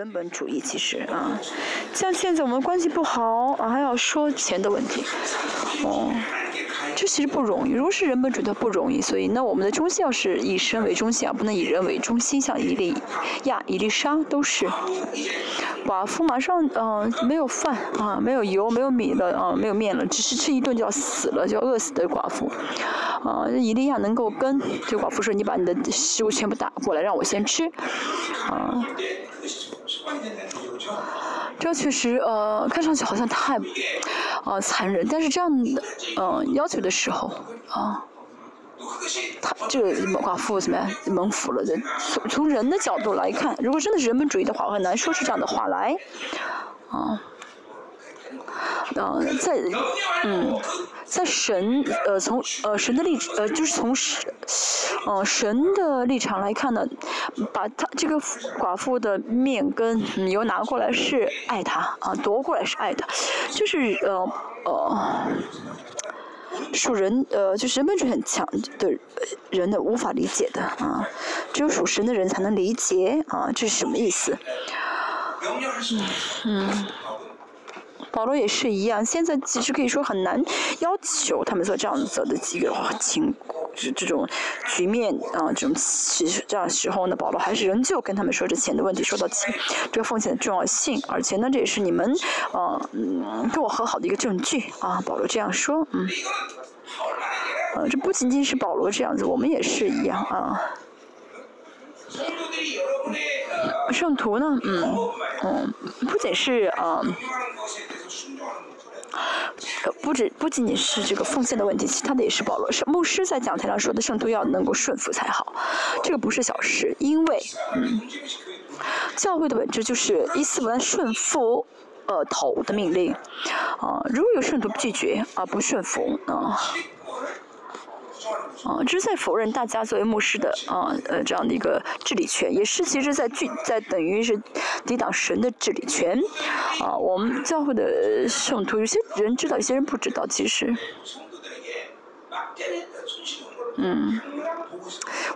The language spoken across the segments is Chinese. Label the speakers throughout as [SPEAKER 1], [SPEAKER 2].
[SPEAKER 1] 人本主义，其实啊，像现在我们关系不好啊，还要说钱的问题，哦，这其实不容易。如果是人本主义，它不容易。所以，那我们的中心要是以神为中心啊，不能以人为中心。像伊利亚、伊丽莎都是寡妇，马上嗯没有饭啊，没有油，没有米了啊，没有面了，只是吃一顿就要死了，就要饿死的寡妇啊。伊利亚能够跟这寡妇说：“你把你的食物全部打过来，让我先吃。”啊。这确实，呃，看上去好像太，呃，残忍。但是这样的，嗯，要求的时候，啊，他这个寡妇怎么样？蒙福了的。从从人的角度来看，如果真的是人本主义的话，我很难说出这样的话来，啊。嗯，在嗯，在神呃从呃神的立呃就是从神，呃神的立场来看呢，把他这个寡妇的面跟油拿过来是爱他啊，夺过来是爱他，就是呃呃属人呃就是人本主义很强的人的无法理解的啊，只有属神的人才能理解啊，这是什么意思？嗯。保罗也是一样，现在其实可以说很难要求他们做这样子的几个情，这这种局面啊，这种其实这样时候呢，保罗还是仍旧跟他们说这钱的问题，说到钱这个奉献的重要性，而且呢，这也是你们啊嗯跟我和好的一个证据啊，保罗这样说，嗯，呃，这不仅仅是保罗这样子，我们也是一样啊。圣徒呢，嗯嗯，不仅是啊。不止不仅仅是这个奉献的问题，其他的也是保罗是牧师在讲台上说的，圣徒要能够顺服才好，这个不是小事，因为嗯，教会的本质就是伊斯兰顺服呃头的命令，啊，如果有圣徒拒绝啊不顺服啊。啊，这是在否认大家作为牧师的啊呃这样的一个治理权，也是其实在拒在等于是抵挡神的治理权。啊，我们教会的圣徒，有些人知道，有些人不知道，其实。嗯，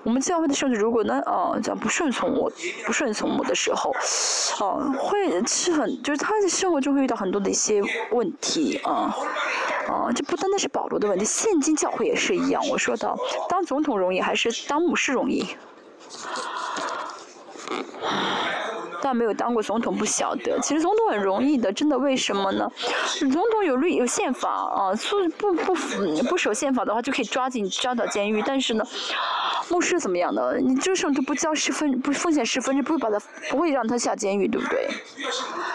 [SPEAKER 1] 我们教会的圣徒如果呢，啊，讲不顺从我，不顺从我的时候，啊，会是很，就是他的生活中会遇到很多的一些问题，啊，啊，这不单单是保罗的问题，现今教会也是一样。我说到，当总统容易还是当牧师容易？但没有当过总统不晓得，其实总统很容易的，真的为什么呢？总统有律有宪法啊，不不不不守宪法的话就可以抓进抓到监狱，但是呢，牧师怎么样的？你这时候都不交十分不奉献十分就不会把他不会让他下监狱，对不对？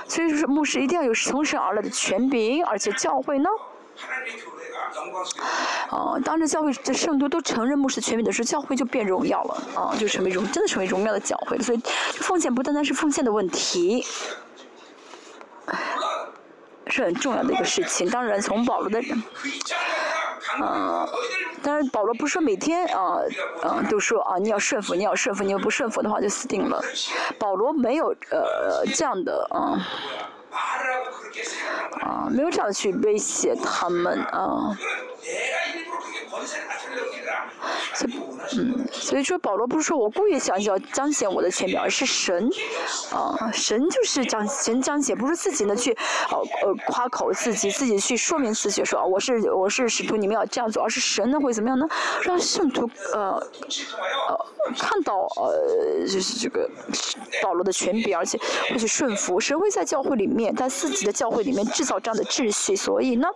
[SPEAKER 1] 所以说牧师一定要有从神而来的权柄，而且教会呢？哦，当着教会的圣徒都承认牧师权柄的时候，教会就变荣耀了，啊，就成为荣，真的成为荣耀的教会了。所以，奉献不单单是奉献的问题，是很重要的一个事情。当然，从保罗的人，啊，当然保罗不是说每天啊，啊，都说啊，你要顺服，你要顺服，你要不顺服的话就死定了。保罗没有呃这样的啊。啊，没有这样去威胁他们啊。所以，嗯，所以说保罗不是说我故意想要彰显我的权柄，而是神，啊，神就是彰神彰显，不是自己呢去，呃呃夸口自己，自己去说明自己说我是我是使徒，你们要这样做，而是神呢会怎么样呢？让圣徒呃呃看到呃就是这个保罗的权柄，而且会去顺服，神会在教会里面，在自己的教会里面制造这样的秩序，所以呢，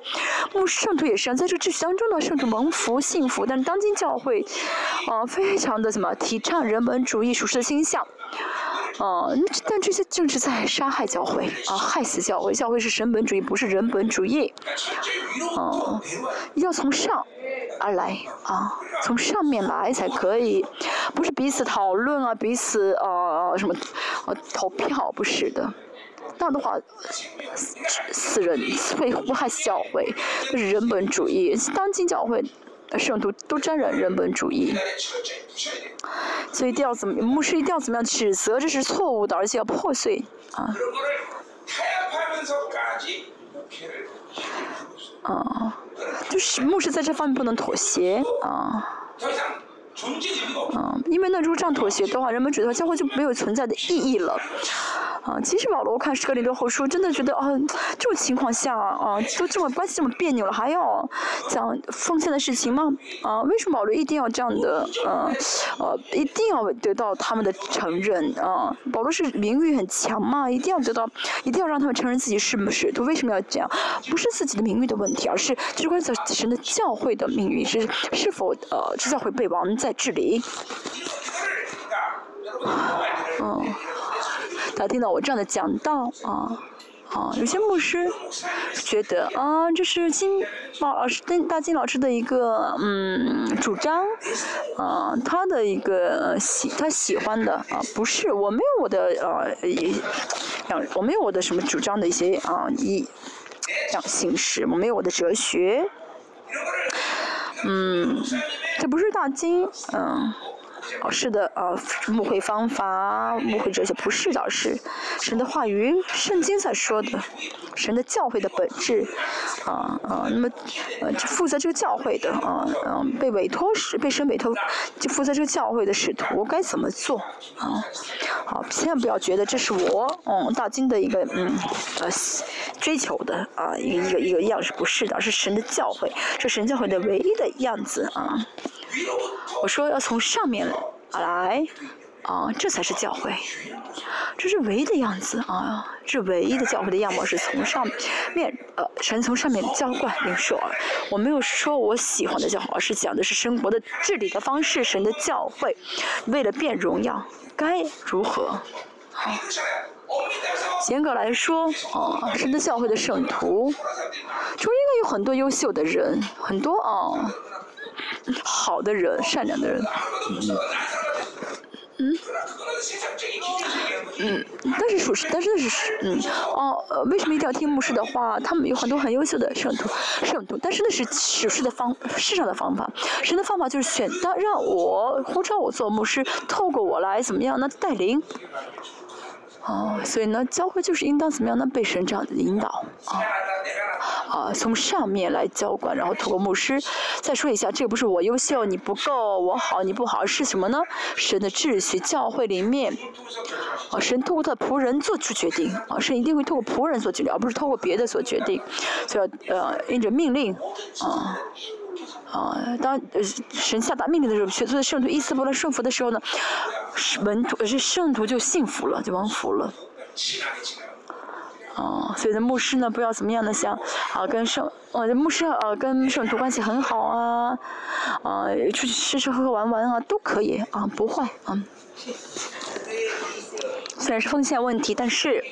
[SPEAKER 1] 牧圣徒也是在这个秩序当中呢，圣徒蒙福幸福，但是当今教会。呃，非常的什么提倡人文主义、属实的倾向，呃，但这些正是在杀害教会，啊，害死教会。教会是神本主义，不是人本主义，哦，要从上而来，啊，从上面来才可以，不是彼此讨论啊，彼此呃什么，呃投票，不是的，那样的话，死人会祸害死教会，这是人本主义，当今教会。圣徒都沾染人本主义，所以一定要怎么牧师一定要怎么样指责这是错误的，而且要破碎啊。啊，就是牧师在这方面不能妥协啊。嗯，因为那如果这样妥协的话，人们觉得教会就没有存在的意义了。啊，其实保罗看《哥林多后书》，真的觉得啊，这种情况下啊，都这么关系这么别扭了，还要讲奉献的事情吗？啊，为什么保罗一定要这样的？呃，呃，一定要得到他们的承认啊？保罗是名誉很强嘛，一定要得到，一定要让他们承认自己是不是？他为什么要这样？不是自己的名誉的问题，而是就是关系神的教会的命运是是否呃，这教会被王在治理？嗯。他听到我这样的讲道啊，啊，有些牧师觉得啊，这是金老师、大金老师的一个嗯主张，啊，他的一个喜他喜欢的啊，不是我没有我的呃一样，我没有我的什么主张的一些啊一样形式，我没有我的哲学，嗯，这不是大金，嗯。哦，是的呃，误会方法、误会这些不是的，是，神的话语、圣经在说的，神的教会的本质，啊啊，那么呃，负责这个教会的啊嗯，被委托时被神委托就负责这个教会的使徒该怎么做啊？好，千万不要觉得这是我嗯大金的一个嗯呃追求的啊一个一个一个样式，不是的，是神的教会，是神教会的唯一的样子啊。我说要从上面来，啊，这才是教会，这是唯一的样子啊，这唯一的教会的样貌是从上面，呃，神从上面浇灌领受。我没有说我喜欢的教会，而是讲的是生活的治理的方式。神的教会为了变荣耀，该如何？好，严格来说，啊，神的教会的圣徒，中应该有很多优秀的人，很多啊。好的人，善良的人，嗯，嗯，但是属实，但是那是，嗯，哦，为什么一定要听牧师的话？他们有很多很优秀的圣徒，圣徒，但是那是属实的方，世上的方法。神的方法就是选，当让我呼召我做牧师，透过我来怎么样呢？带领。哦，所以呢，教会就是应当怎么样呢？被神这样的引导啊，啊，从上面来教管，然后透过牧师。再说一下，这个不是我优秀，你不够，我好，你不好，是什么呢？神的秩序，教会里面，啊，神透过他的仆人做出决定，啊，神一定会透过仆人做决定，而不是透过别的做决定，所以呃，应着命令，啊。啊，当呃神下达命令的时候，选择的圣徒伊斯伯勒顺服的时候呢，门徒是圣徒就信服了，就蒙福了。哦，所以的牧师呢，不要怎么样的想啊，跟圣呃牧师呃跟圣徒关系很好啊，啊出去吃吃喝喝玩玩啊都可以啊，不坏啊。虽然是奉献问题，但是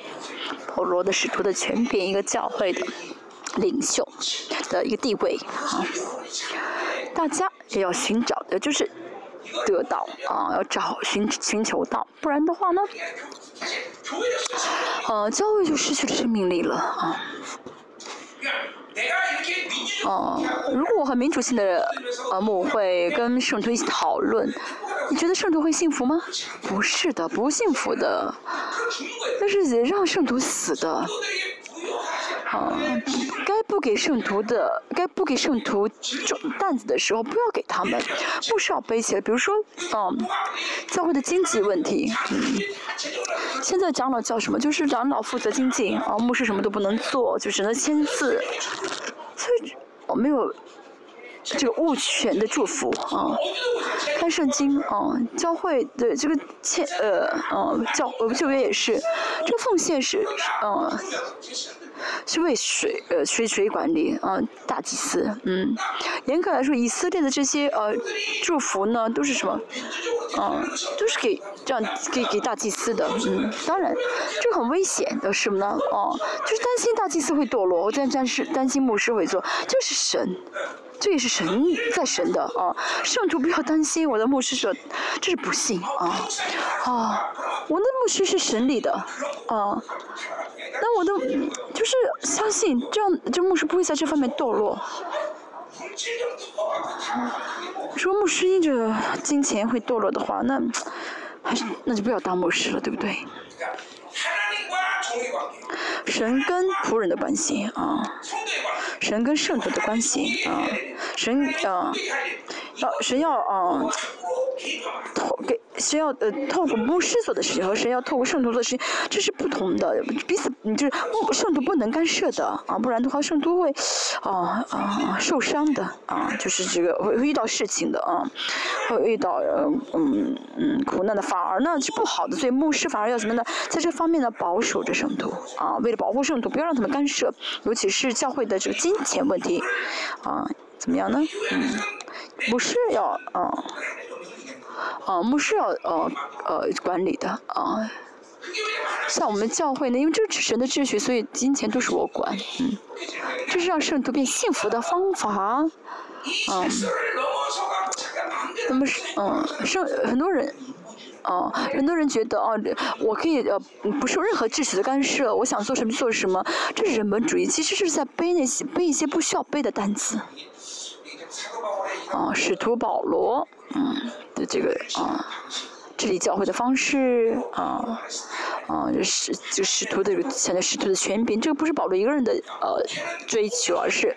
[SPEAKER 1] 保罗的使徒的权柄，一个教会的领袖的一个地位啊。大家也要寻找的，就是得到啊，要找寻寻求到，不然的话呢，呃，教会就失去了生命力了啊。哦，如果我和民主性的呃牧会跟圣徒一起讨论，你觉得圣徒会幸福吗？不是的，不幸福的，那是让圣徒死的。好，该不给圣徒的，该不给圣徒重担子的时候，不要给他们，不需要背起来。比如说，嗯，教会的经济问题，嗯，现在长老叫什么？就是长老负责经济，啊，牧师什么都不能做，就只能签字。所以，我没有这个物权的祝福啊。看圣经啊，教会的这个签，呃，嗯，教呃旧约也是，这个奉献是，嗯。是为水呃水水管理啊大祭司嗯，严格来说以色列的这些呃祝福呢都是什么，嗯都是给这样给给大祭司的嗯。当然这很危险的什么呢？哦就是担心大祭司会堕落，我担担是担心牧师会做，就是神，这也是神在神的啊圣徒不要担心我的牧师说这是不幸啊啊我的牧师是神里的啊。那我都就是相信，这样这牧师不会在这方面堕落。说牧师因着金钱会堕落的话，那还是那就不要当牧师了，对不对？神跟仆人的关系啊，神跟圣徒的关系啊，神啊，要神要啊，透给神要呃透过牧师做的事情和神要透过圣徒做的事情，这是不同的，彼此你就是牧圣徒不能干涉的啊，不然的话圣徒会啊啊受伤的啊，就是这个会遇到事情的啊，会遇到嗯嗯苦难的，反而呢是不好的，所以牧师反而要怎么呢，在这方面呢保守着圣徒啊，为了保护圣徒，不要让他们干涉，尤其是教会的这个金钱问题啊，怎么样呢？嗯，不是要啊。啊，牧师要呃呃管理的啊，像我们教会呢，因为这是神的秩序，所以金钱都是我管，嗯，这是让圣徒变幸福的方法，嗯，那么是嗯，圣很多人，哦，很多人觉得哦，我可以呃不受任何秩序的干涉，我想做什么做什么，这是人本主义，其实是在背那些背一些不需要背的单词。啊，使徒保罗，嗯的这个啊，治理教会的方式啊，啊是就使徒的现在使徒的权柄，这个不是保罗一个人的呃追求，而是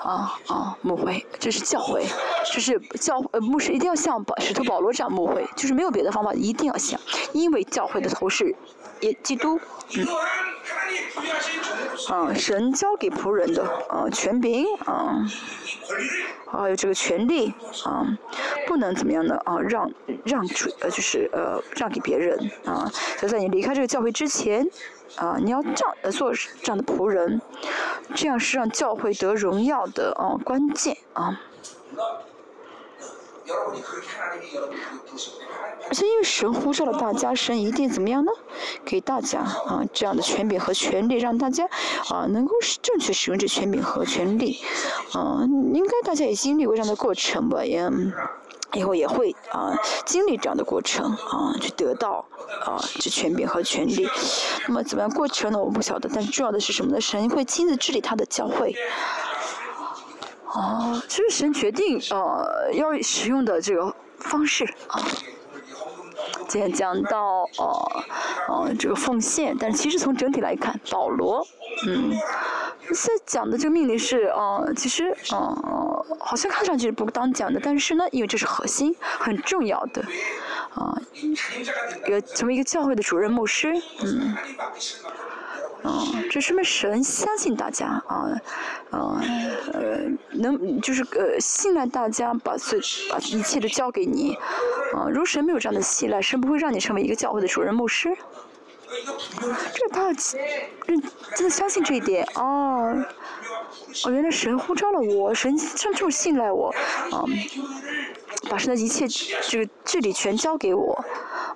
[SPEAKER 1] 啊啊牧会，这是教会，就是教呃牧师一定要像保使徒保罗这样牧会，就是没有别的方法，一定要像，因为教会的头是也基督，嗯。啊，神交给仆人的啊权柄啊，还有这个权利啊，不能怎么样的啊，让让出呃就是呃让给别人啊，就在你离开这个教会之前啊，你要这样做这样的仆人，这样是让教会得荣耀的啊关键啊。而且因为神呼召了大家，神一定怎么样呢？给大家啊这样的权柄和权利，让大家啊能够正确使用这权柄和权利。啊，应该大家也经历过这样的过程吧？也以后也会啊经历这样的过程啊，去得到啊这权柄和权利。那么怎么样过程呢？我不晓得。但重要的是什么呢？神会亲自治理他的教会。哦，这是神决定呃要使用的这个方式啊。今天讲到呃呃这个奉献，但其实从整体来看，保罗嗯，现在讲的这个命令是呃其实呃好像看上去不当讲的，但是呢，因为这是核心，很重要的啊，一个成为一个教会的主任牧师嗯。嗯，这说明神？相信大家啊，呃，呃，能就是呃信赖大家，把所把一切都交给你，啊，如果神没有这样的信赖，神不会让你成为一个教会的主任牧师。这他认真的相信这一点。哦，哦，原来神呼召了我，神这么信赖我，啊，把神的一切这个治理全交给我。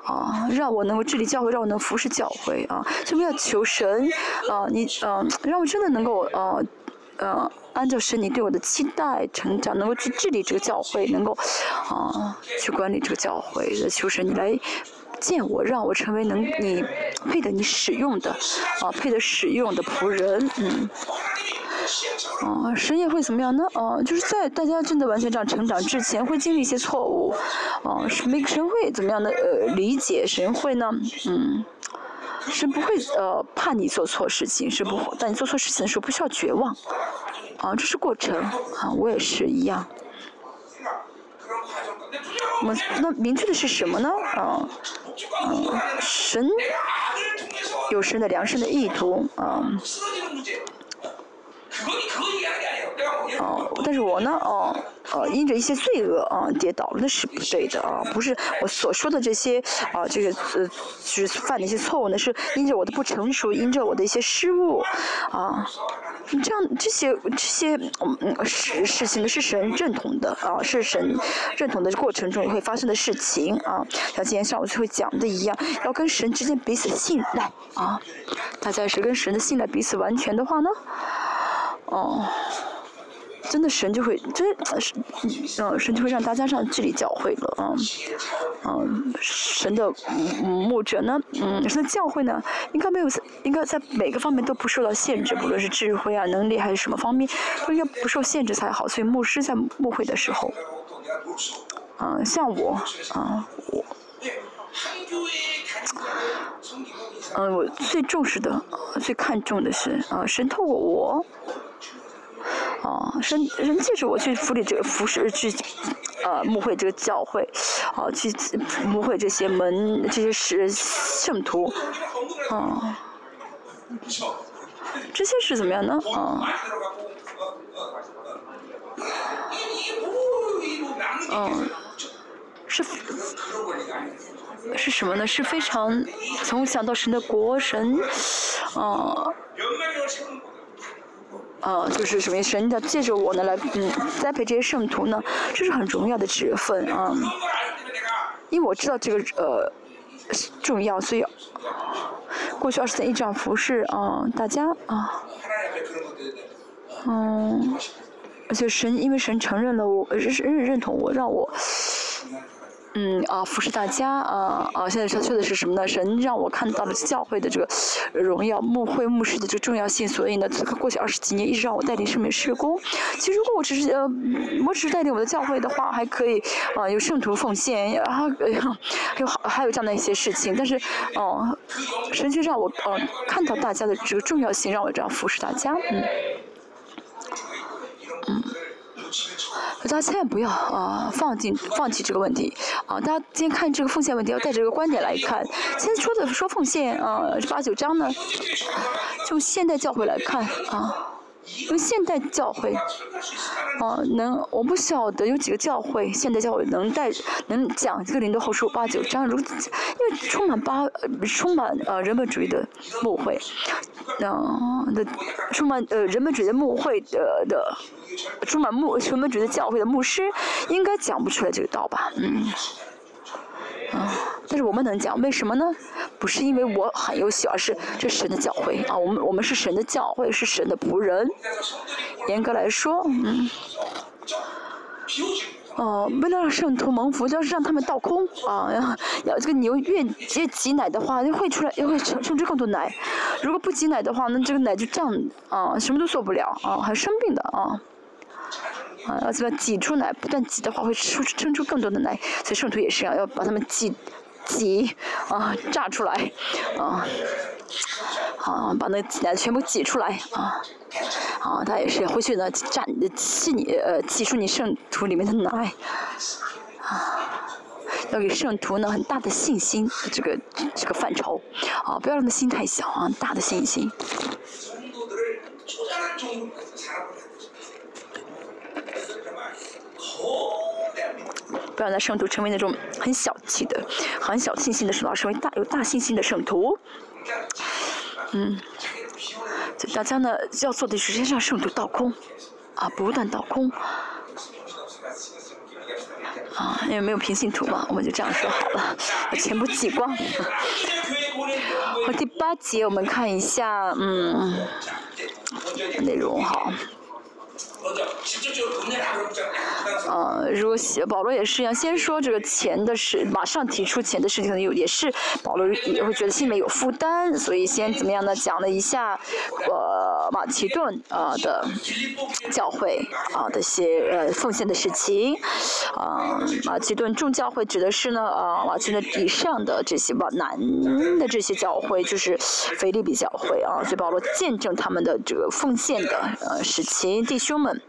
[SPEAKER 1] 啊，让我能够治理教会，让我能服侍教会啊！所以我要求神啊，你嗯，让我真的能够呃呃，按照神你对我的期待成长，能够去治理这个教会，能够啊去管理这个教会。求神你来见我，让我成为能你配得你使用的啊，配得使用的仆人，嗯。啊，神也会怎么样呢？啊，就是在大家真的完全这样成长之前，会经历一些错误。啊，每个神会怎么样的呃理解？神会呢？嗯，神不会呃怕你做错事情，是不？但你做错事情的时候不需要绝望。啊，这是过程。啊，我也是一样。我们，那明确的是什么呢？啊，嗯，神有神的良善的意图。啊。哦，但是我呢，哦，呃，因着一些罪恶啊跌倒了，那是不对的啊，不是我所说的这些啊，这个呃，就是犯的一些错误呢，是因着我的不成熟，因着我的一些失误，啊，这样这些这些嗯事事情呢是神认同的啊，是神认同的过程中会发生的事情啊，像今天上午就会讲的一样，要跟神之间彼此信赖啊，大家是跟神的信赖彼此完全的话呢？哦，真的神就会，真是，嗯，神就会让大家上治理教会了啊，嗯，神的牧者呢，嗯，神的教会呢，应该没有，应该在每个方面都不受到限制，不论是智慧啊、能力还是什么方面，都应该不受限制才好。所以牧师在牧会的时候，嗯，像我，啊，我，嗯，我最重视的，最看重的是，啊，神透过我。哦，神神借着我去服理这个服侍去呃牧会这个教会，啊去牧会这些门这些是圣徒，啊，这些是怎么样呢？啊，嗯，是是什么呢？是非常从想到神的国神，啊。啊，就是什么神的借着我呢来嗯栽培这些圣徒呢，这是很重要的职分啊。因为我知道这个呃重要，所以过去二十年一样服侍啊大家啊，嗯，而且神因为神承认了我认认认同我，让我。嗯啊，服侍大家啊啊！现在他说的是什么呢？神让我看到了教会的这个荣耀，牧会牧师的这个重要性，所以呢，过去二十几年一直让我带领圣美施工。其实如果我只是呃，我只是带领我的教会的话，还可以啊，有圣徒奉献，然后有还有这样的一些事情。但是哦，神却让我呃看到大家的这个重要性，让我这样服侍大家，嗯嗯。大家千万不要啊放进放弃这个问题啊！大家今天看这个奉献问题，要带着这个观点来看。先说的说奉献啊，这八九章呢，就现代教会来看啊。用现代教会，啊，能我不晓得有几个教会，现代教会能带能讲这个《林多后书》八九章，如因为充满八充满呃人本主义的牧会，啊的充满呃人本主义的牧会的的充满牧人本主的教会的牧师，应该讲不出来这个道吧，嗯。啊！但是我们能讲，为什么呢？不是因为我很优秀，而是这神的教会啊！我们我们是神的教会，是神的仆人。严格来说，嗯，哦，为了让圣徒蒙福，就是让他们倒空啊！要这个牛越越挤奶的话，就会出来，又会生生出更多奶。如果不挤奶的话，那这个奶就胀啊，什么都做不了啊，还生病的啊。啊，要怎么挤出奶？不断挤的话，会出生出更多的奶。所以圣徒也是啊，要把他们挤挤啊，榨出来啊，啊，把那挤奶全部挤出来啊，啊，他也是回去呢，榨挤你呃，挤出你圣徒里面的奶啊，要给圣徒呢很大的信心，这个这个范畴啊，不要让他心太小啊，大的信心。不要让圣徒成为那种很小气的、很小信心的圣徒，成为大有大信心的圣徒。嗯，大家呢要做的是先让圣徒倒空，啊，不断倒空。啊，因为没有平行图嘛，我们就这样说好了，全部挤光。好，第八节我们看一下，嗯，内容好。呃，如果保罗也是一样，先说这个钱的事，马上提出钱的事情，有也是保罗也会觉得心里面有负担，所以先怎么样呢？讲了一下，呃，马其顿啊的教会啊的些呃奉献的事情，啊，马其顿众教会指的是呢，啊，马其顿以上的这些往南的这些教会，就是腓利比教会啊，所以保罗见证他们的这个奉献的呃事情，弟兄们。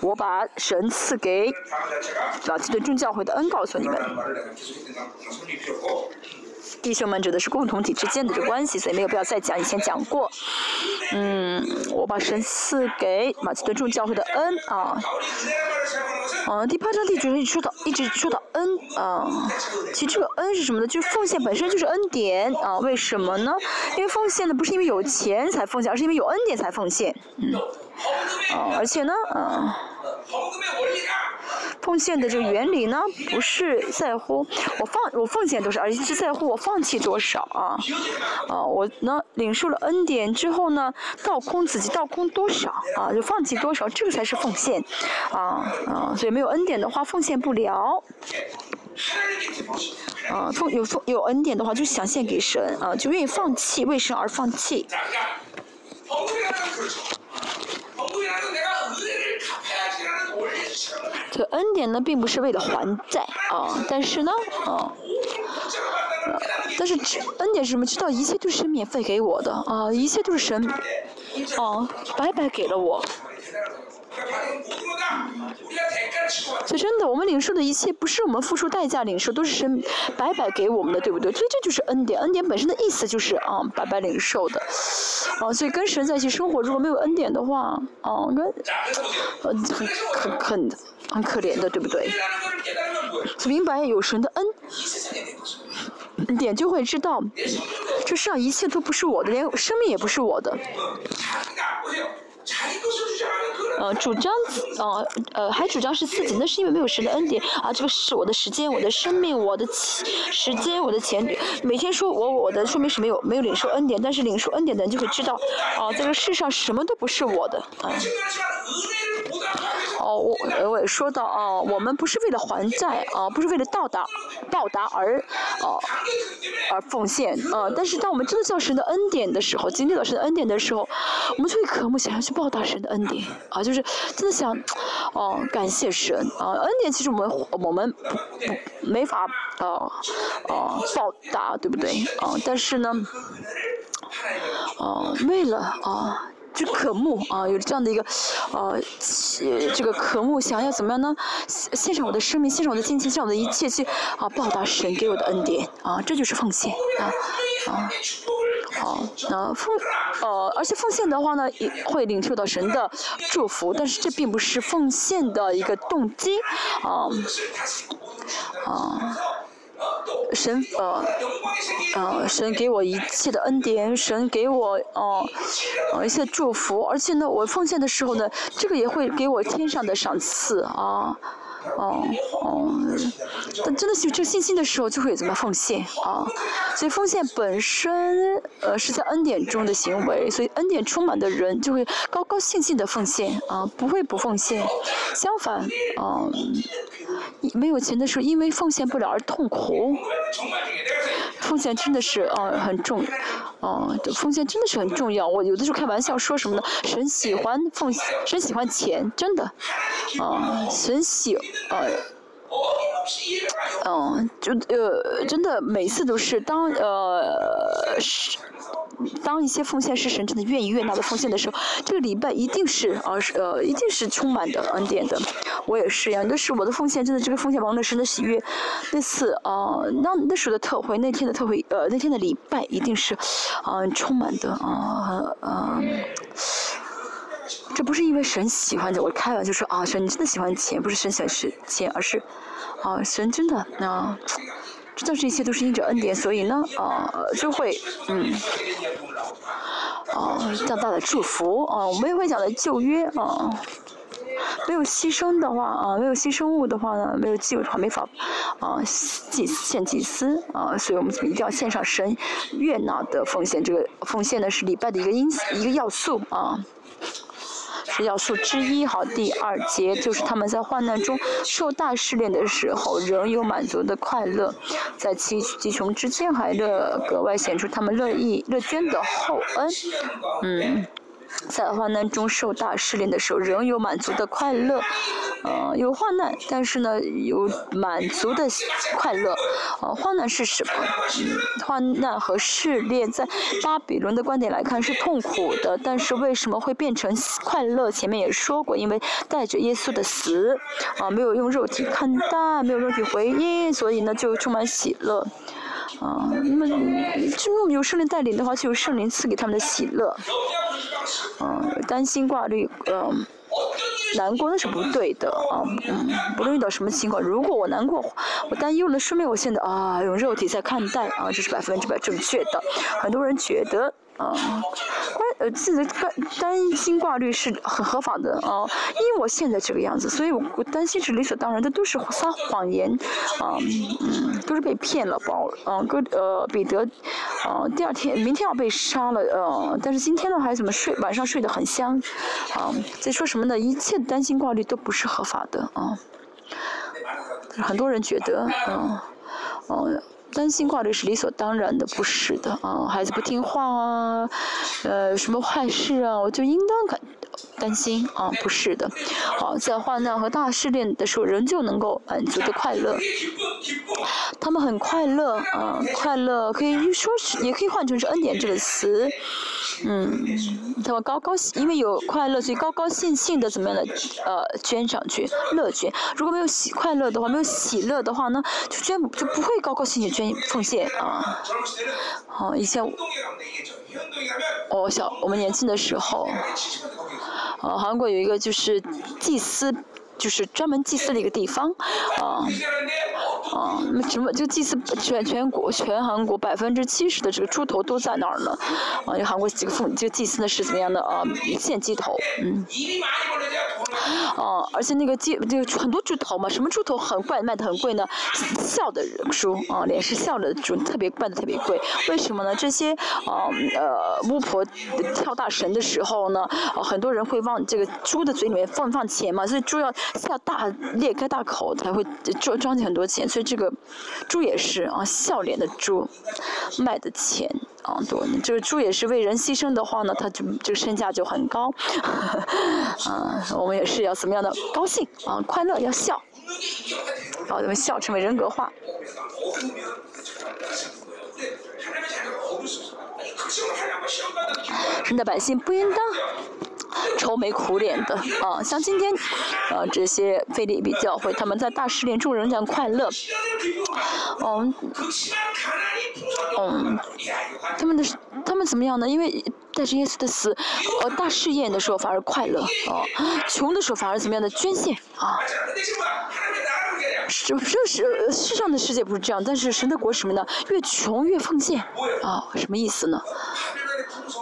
[SPEAKER 1] 我把神赐给马其顿众教会的恩告诉你们。弟兄们指的是共同体之间的这个关系，所以没有必要再讲，以前讲过。嗯，我把神赐给马其顿众教会的恩啊。嗯，第八章第九节一说到，一直说到恩啊。其实这个恩是什么呢？就是奉献本身就是恩典啊。为什么呢？因为奉献呢不是因为有钱才奉献，而是因为有恩典才奉献。嗯。啊，而且呢，嗯。奉献的这个原理呢，不是在乎我放我奉献多少，而是在乎我放弃多少啊！啊，我呢领受了恩典之后呢，倒空自己，倒空多少啊？就放弃多少，这个才是奉献啊啊！所以没有恩典的话，奉献不了。啊，奉有奉有恩典的话，就想献给神啊，就愿意放弃，为神而放弃。这个恩典呢，并不是为了还债啊，但是呢，啊，但是恩典是什么？知道一切都是神免费给我的啊，一切都是神，啊，白白给了我。所以真的，我们领受的一切不是我们付出代价领受，都是神白白给我们的，对不对？所以这就是恩典。恩典本身的意思就是啊，白白领受的。啊，所以跟神在一起生活，如果没有恩典的话，啊，跟呃很很很很可怜的，对不对？明白有神的恩。点就会知道，这世上一切都不是我的，连生命也不是我的。呃，主张，呃，呃，还主张是自己，那是因为没有神的恩典啊。这个是我的时间，我的生命，我的时间，我的钱，每天说我我的，说明是没有没有领受恩典。但是领受恩典的人就会知道，啊，在这个世上什么都不是我的，啊。哦，我我也说到啊，我们不是为了还债啊，不是为了到达报答而啊而奉献啊。但是当我们真的叫神的恩典的时候，经历到神的恩典的时候，我们就会渴慕想要去报答神的恩典啊，就是真的想哦感谢神啊。恩典其实我们我们不不没法啊啊报答，对不对啊？但是呢，啊为了啊。就渴慕啊，有这样的一个，呃，这个渴慕，想要怎么样呢？献上我的生命，献上我的金钱，献上我的一切，去啊报答神给我的恩典啊，这就是奉献啊啊，好，那奉呃，而且奉献的话呢，也会领受到神的祝福，但是这并不是奉献的一个动机啊啊。神呃呃，神给我一切的恩典，神给我哦呃一些祝福，而且呢，我奉献的时候呢，这个也会给我天上的赏赐啊，哦哦，但真的是有这信心的时候，就会怎么奉献啊？所以奉献本身呃是在恩典中的行为，所以恩典充满的人就会高高兴兴的奉献啊，不会不奉献，相反啊。没有钱的时候，因为奉献不了而痛苦。奉献真的是啊很重，哦，这奉献真的是很重要。我有的时候开玩笑说什么呢？神喜欢奉献，神喜欢钱，真的，啊神喜呃，嗯就呃真的每次都是当呃是。当一些奉献是神真的愿意悦纳的奉献的时候，这个礼拜一定是啊是呃一定是充满的恩典的。我也是呀，那是我的奉献，真的这个奉献蒙了神的喜悦。那次啊，那那时候的特会，那天的特会，呃那天的礼拜一定是啊充满的啊啊。这不是因为神喜欢的，我开玩笑说啊，神你真的喜欢钱，不是神喜欢钱，而是啊神真的啊。知道这一切都是因着恩典，所以呢，啊，就会，嗯，啊，这样大的祝福，啊，我们也会讲的旧约，啊，没有牺牲的话，啊，没有牺牲物的话呢，没有祭物的话，没法，啊，祭献祭司，啊，所以我们一定要献上神悦纳的奉献，这个奉献呢是礼拜的一个因一个要素，啊。是要素之一。好，第二节就是他们在患难中受大试炼的时候，仍有满足的快乐，在七七穷之间还乐，格外显出他们乐意乐捐的厚恩。嗯。在患难中受大试炼的时候，仍有满足的快乐，呃，有患难，但是呢，有满足的快乐。呃，患难是什么？嗯，患难和试炼在巴比伦的观点来看是痛苦的，但是为什么会变成快乐？前面也说过，因为带着耶稣的死，啊，没有用肉体看待，没有肉体回应，所以呢，就充满喜乐。啊，那么，就我们有圣灵带领的话，就有圣灵赐给他们的喜乐。啊，担心挂虑，嗯，难过那是不对的啊，嗯，不论遇到什么情况，如果我难过，我担忧了，说明我现在啊，用肉体在看待啊，这是百分之百正确的。很多人觉得。啊，关呃自己的担担心挂虑是很合法的啊，因为我现在这个样子，所以我担心是理所当然的，都是撒谎言，啊嗯，都是被骗了，保啊哥呃彼得，啊第二天明天要被杀了呃，但是今天的话怎么睡晚上睡得很香，啊在说什么呢？一切担心挂虑都不是合法的啊，很多人觉得啊，哦。担心挂虑是理所当然的，不是的啊！孩子不听话啊，呃，什么坏事啊，我就应当感担心啊，不是的。好，在患难和大试炼的时候，仍旧能够满足的快乐。他们很快乐，啊，快乐可以说是，也可以换成是恩典这个词。嗯，他们高高兴，因为有快乐，所以高高兴兴的怎么样的，呃，捐上去，乐捐。如果没有喜快乐的话，没有喜乐的话呢，就捐就不会高高兴兴捐奉献啊。好，以前我小我们年轻的时候，呃，韩国有一个就是祭司。就是专门祭祀的一个地方，啊，啊，那什么就祭祀全全国全韩国百分之七十的这个猪头都在那儿呢，啊，韩国几个妇这个祭祀的是怎么样的啊？献鸡头，嗯。哦，而且那个鸡，就很多猪头嘛，什么猪头很贵，卖的很贵呢？笑的猪，啊，脸是笑的猪，特别卖的特别贵。为什么呢？这些，啊，呃，巫婆跳大神的时候呢，啊很多人会往这个猪的嘴里面放放钱嘛，所以猪要笑大裂开大口才会装装进很多钱，所以这个猪也是啊，笑脸的猪卖的钱。啊，多，这个猪也是为人牺牲的话呢，它就这个身价就很高。啊，我们也是要怎么样的高兴啊，快乐要笑，把我们笑成为人格化。神的百姓不应当愁眉苦脸的啊，像今天啊这些菲利比教会，他们在大试炼中仍然快乐。嗯，嗯，他们的他们怎么样呢？因为带着耶稣的死，呃，大试验的时候反而快乐啊，穷的时候反而怎么样的捐献啊？是这是世上的世界不是这样，但是神的国什么呢？越穷越奉献啊？什么意思呢？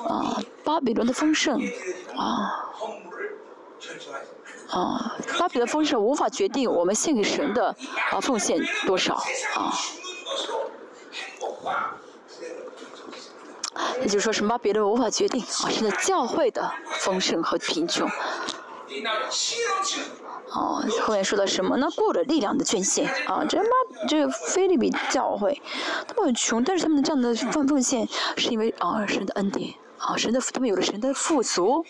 [SPEAKER 1] 啊，巴比伦的丰盛啊。啊，巴比的丰盛无法决定我们献给神的啊奉献多少啊。也就是说，什么别的无法决定啊，是的教会的丰盛和贫穷。哦，后面说的什么呢？过了力量的捐献啊，这妈这个菲律宾教会，他们很穷，但是他们的这样的奉奉献，是因为啊神的恩典。啊，神的他们有了神的富足，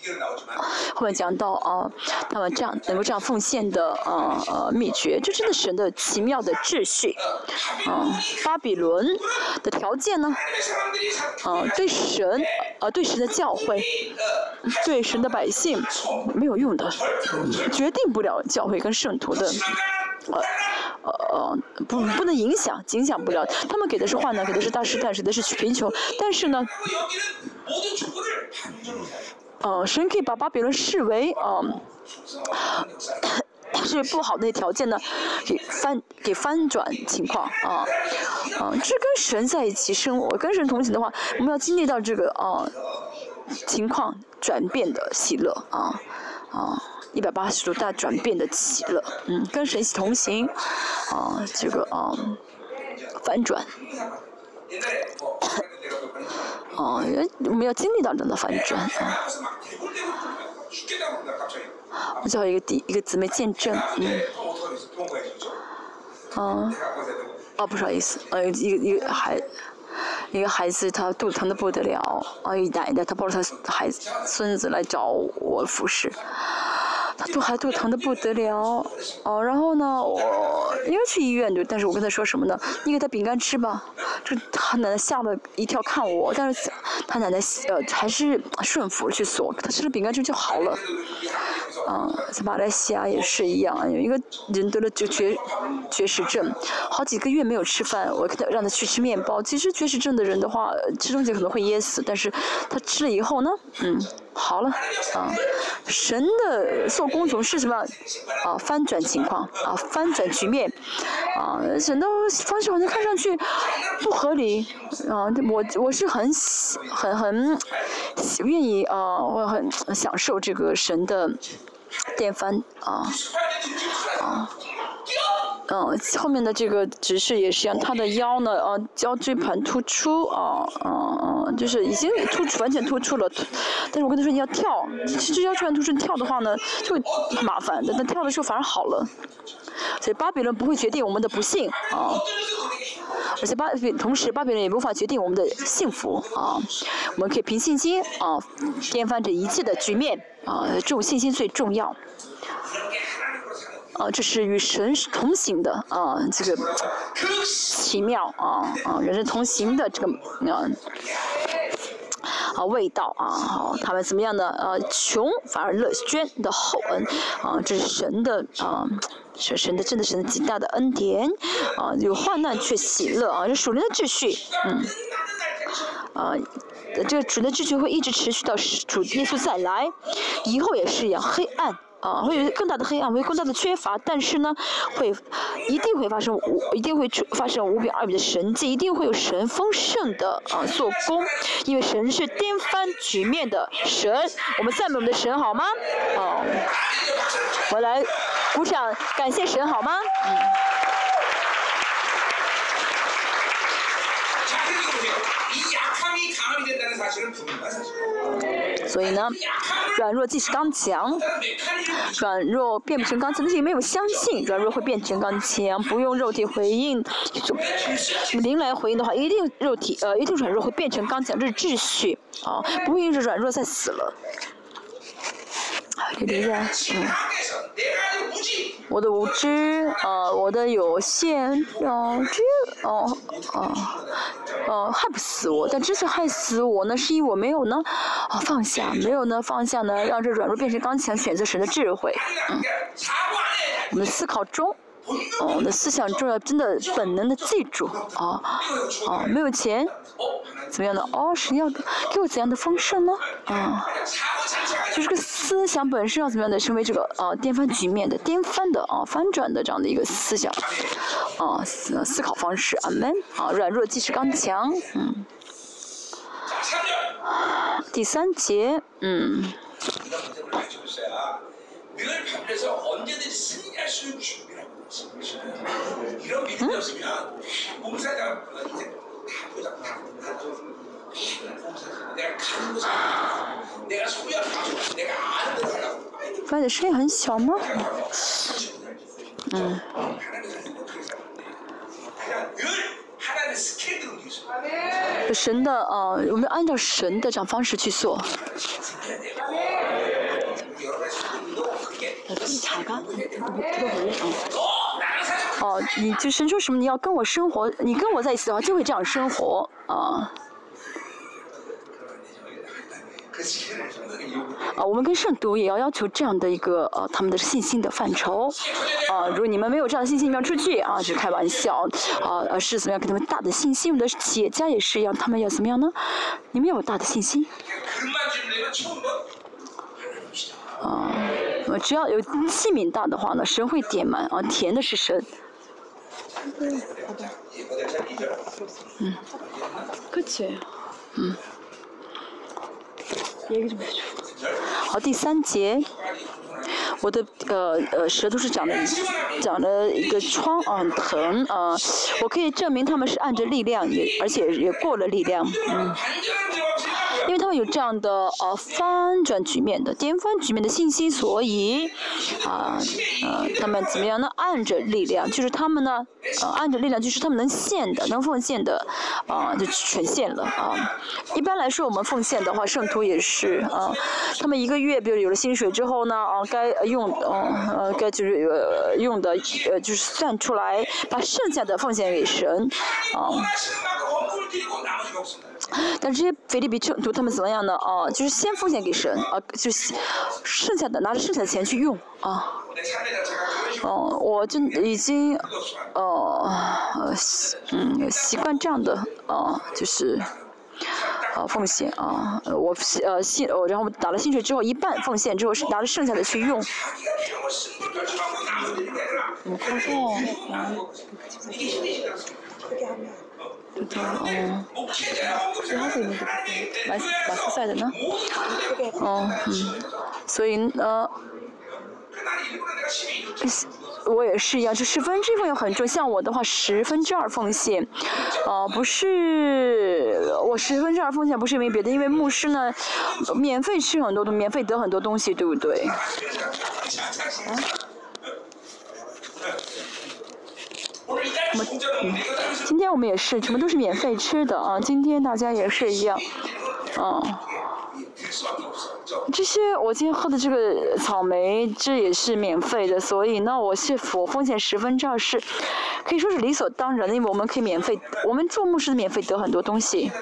[SPEAKER 1] 后面讲到啊，他们这样能够这样奉献的啊呃秘诀，这真的神的奇妙的秩序。啊，巴比伦的条件呢？啊，对神啊对神的教诲，对神的百姓没有用的，决定不了教会跟圣徒的。呃呃呃，不不能影响，影响不了。他们给的是患难，给的是大师，但是的是贫穷。但是呢，呃，神可以把巴比伦视为啊，是不好的条件呢，给翻给翻转情况啊啊，这跟神在一起生活，跟神同行的话，我们要经历到这个啊情况转变的喜乐啊啊。一百八十度大转变的喜乐，嗯，跟神同行，啊，这个啊，反转，啊，我们要经历到这样的反转。啊。我最后一个弟一个姊妹见证，嗯，啊，啊，不好意思，呃，一个一个孩，一个孩子他肚子疼的不得了，啊，奶奶他抱着他孩子孙子来找我服侍。他肚还肚疼的不得了，哦，然后呢，我因为去医院对，但是我跟他说什么呢？你给他饼干吃吧。这他奶奶吓了一跳看我，但是他奶奶呃还是顺服去做，他吃了饼干之后就好了。嗯，在马来西亚也是一样，有一个人得了就绝绝食症，好几个月没有吃饭，我给他让他去吃面包。其实绝食症的人的话，吃东西可能会噎死，但是他吃了以后呢，嗯。好了，啊，神的做工总是什么，啊，翻转情况，啊，翻转局面，啊，神的方式好像看上去不合理，啊，我我是很很很愿意啊，我很享受这个神的电翻，啊，啊。嗯，后面的这个指示也是一样，他的腰呢，呃，腰椎盘突出，啊，嗯，就是已经突出，完全突出了。但是我跟他说你要跳，其实腰椎盘突出跳的话呢，就会麻烦的。但跳的时候反而好了。所以巴比伦不会决定我们的不幸，啊，而且巴比同时巴比伦也无法决定我们的幸福，啊，我们可以凭信心，啊，颠翻这一切的局面，啊，这种信心最重要。啊，这是与神同行的啊，这个奇妙啊啊，人是同行的这个啊。啊，味道啊，好，他们怎么样呢？呃，穷反而乐捐的厚恩，啊，这是神的啊，是神的，真的神极大的恩典，啊，有患难却喜乐啊，这属灵的秩序，嗯，啊，这个主的秩序会一直持续到主耶稣再来，以后也是一样，黑暗。啊，会有更大的黑暗，会有更大的缺乏，但是呢，会一定会发生无，一定会出发生无比二比的神迹，一定会有神丰盛的啊做工，因为神是颠翻局面的神，我们赞美我们的神好吗？哦，我来鼓掌感谢神好吗？嗯。所以呢，软弱即是刚强，软弱变不成刚强，那是没有相信。软弱会变成刚强，不用肉体回应，灵来回应的话，一定肉体呃一定软弱会变成刚强，这是秩序。啊，不会因为软弱再死了。给留下，嗯。我的无知，呃，我的有限，哦，这，哦，哦，哦，害不死我，但之所以害死我呢，是因为我没有呢，啊，放下，没有呢，放下呢，让这软弱变成刚强，选择神的智慧，嗯。我们思考中。哦，我的思想重要，真的本能的记住，啊，啊，没有钱，怎么样的？哦，神要给我怎样的丰盛呢？啊，就是个思想本身要怎么样的，成为这个啊颠翻局面的、颠翻的啊翻转的这样的一个思想，啊思思考方式。阿门。啊，软弱即是刚强。嗯。第三节，嗯。发现声音很小吗？嗯。神的啊，我们按照神的这样方式去做。哦，你就神说什么？你要跟我生活，你跟我在一起的话，就会这样生活啊。啊，我们跟圣徒也要要求这样的一个呃，他们的信心的范畴。啊，如果你们没有这样的信心，你们要出去啊，是开玩笑。啊，呃，是怎么样给他们大的信心？我们的企业家也是一样，他们要怎么样呢？你们要有大的信心。啊，只要有器皿大的话呢，神会点满啊，甜的是神。嗯，客气。嗯。好，第三节，我的呃呃舌头是长了长了一个疮啊，疼啊，我可以证明他们是按着力量也而且也过了力量，嗯。他们有这样的呃翻转局面的颠翻局面的信心，所以啊呃他们怎么样呢？按着力量，就是他们呢呃按着力量，就是他们能献的、能奉献的啊就全献了啊。一般来说，我们奉献的话，圣徒也是啊，他们一个月比如有了薪水之后呢啊该用呃呃该就是呃用的呃就是算出来，把剩下的奉献给神啊。但这些菲利比圣徒他们怎么样呢？哦，就是先奉献给神，啊，就是剩下的拿着剩下的钱去用，啊，哦，我就已经，呃，嗯，习惯这样的，啊，就是，啊，奉献啊，我呃薪，然后打了薪水之后一半奉献之后是拿着剩下的去用。对哦，还是那个马马斯赛的呢？哦，嗯，所以呢，我也是一样，就十分之一奉献很重，像我的话十分之二奉献，哦，不是我十分之二奉献不是因为别的，因为牧师呢，免费吃很多东，免费得很多东西，对不对？啊？我们，今天我们也是，全部都是免费吃的啊！今天大家也是一样，啊，这些我今天喝的这个草莓这也是免费的，所以那，我是否风险十分之二是，可以说是理所当然的，因为我们可以免费，我们做牧师免费得很多东西。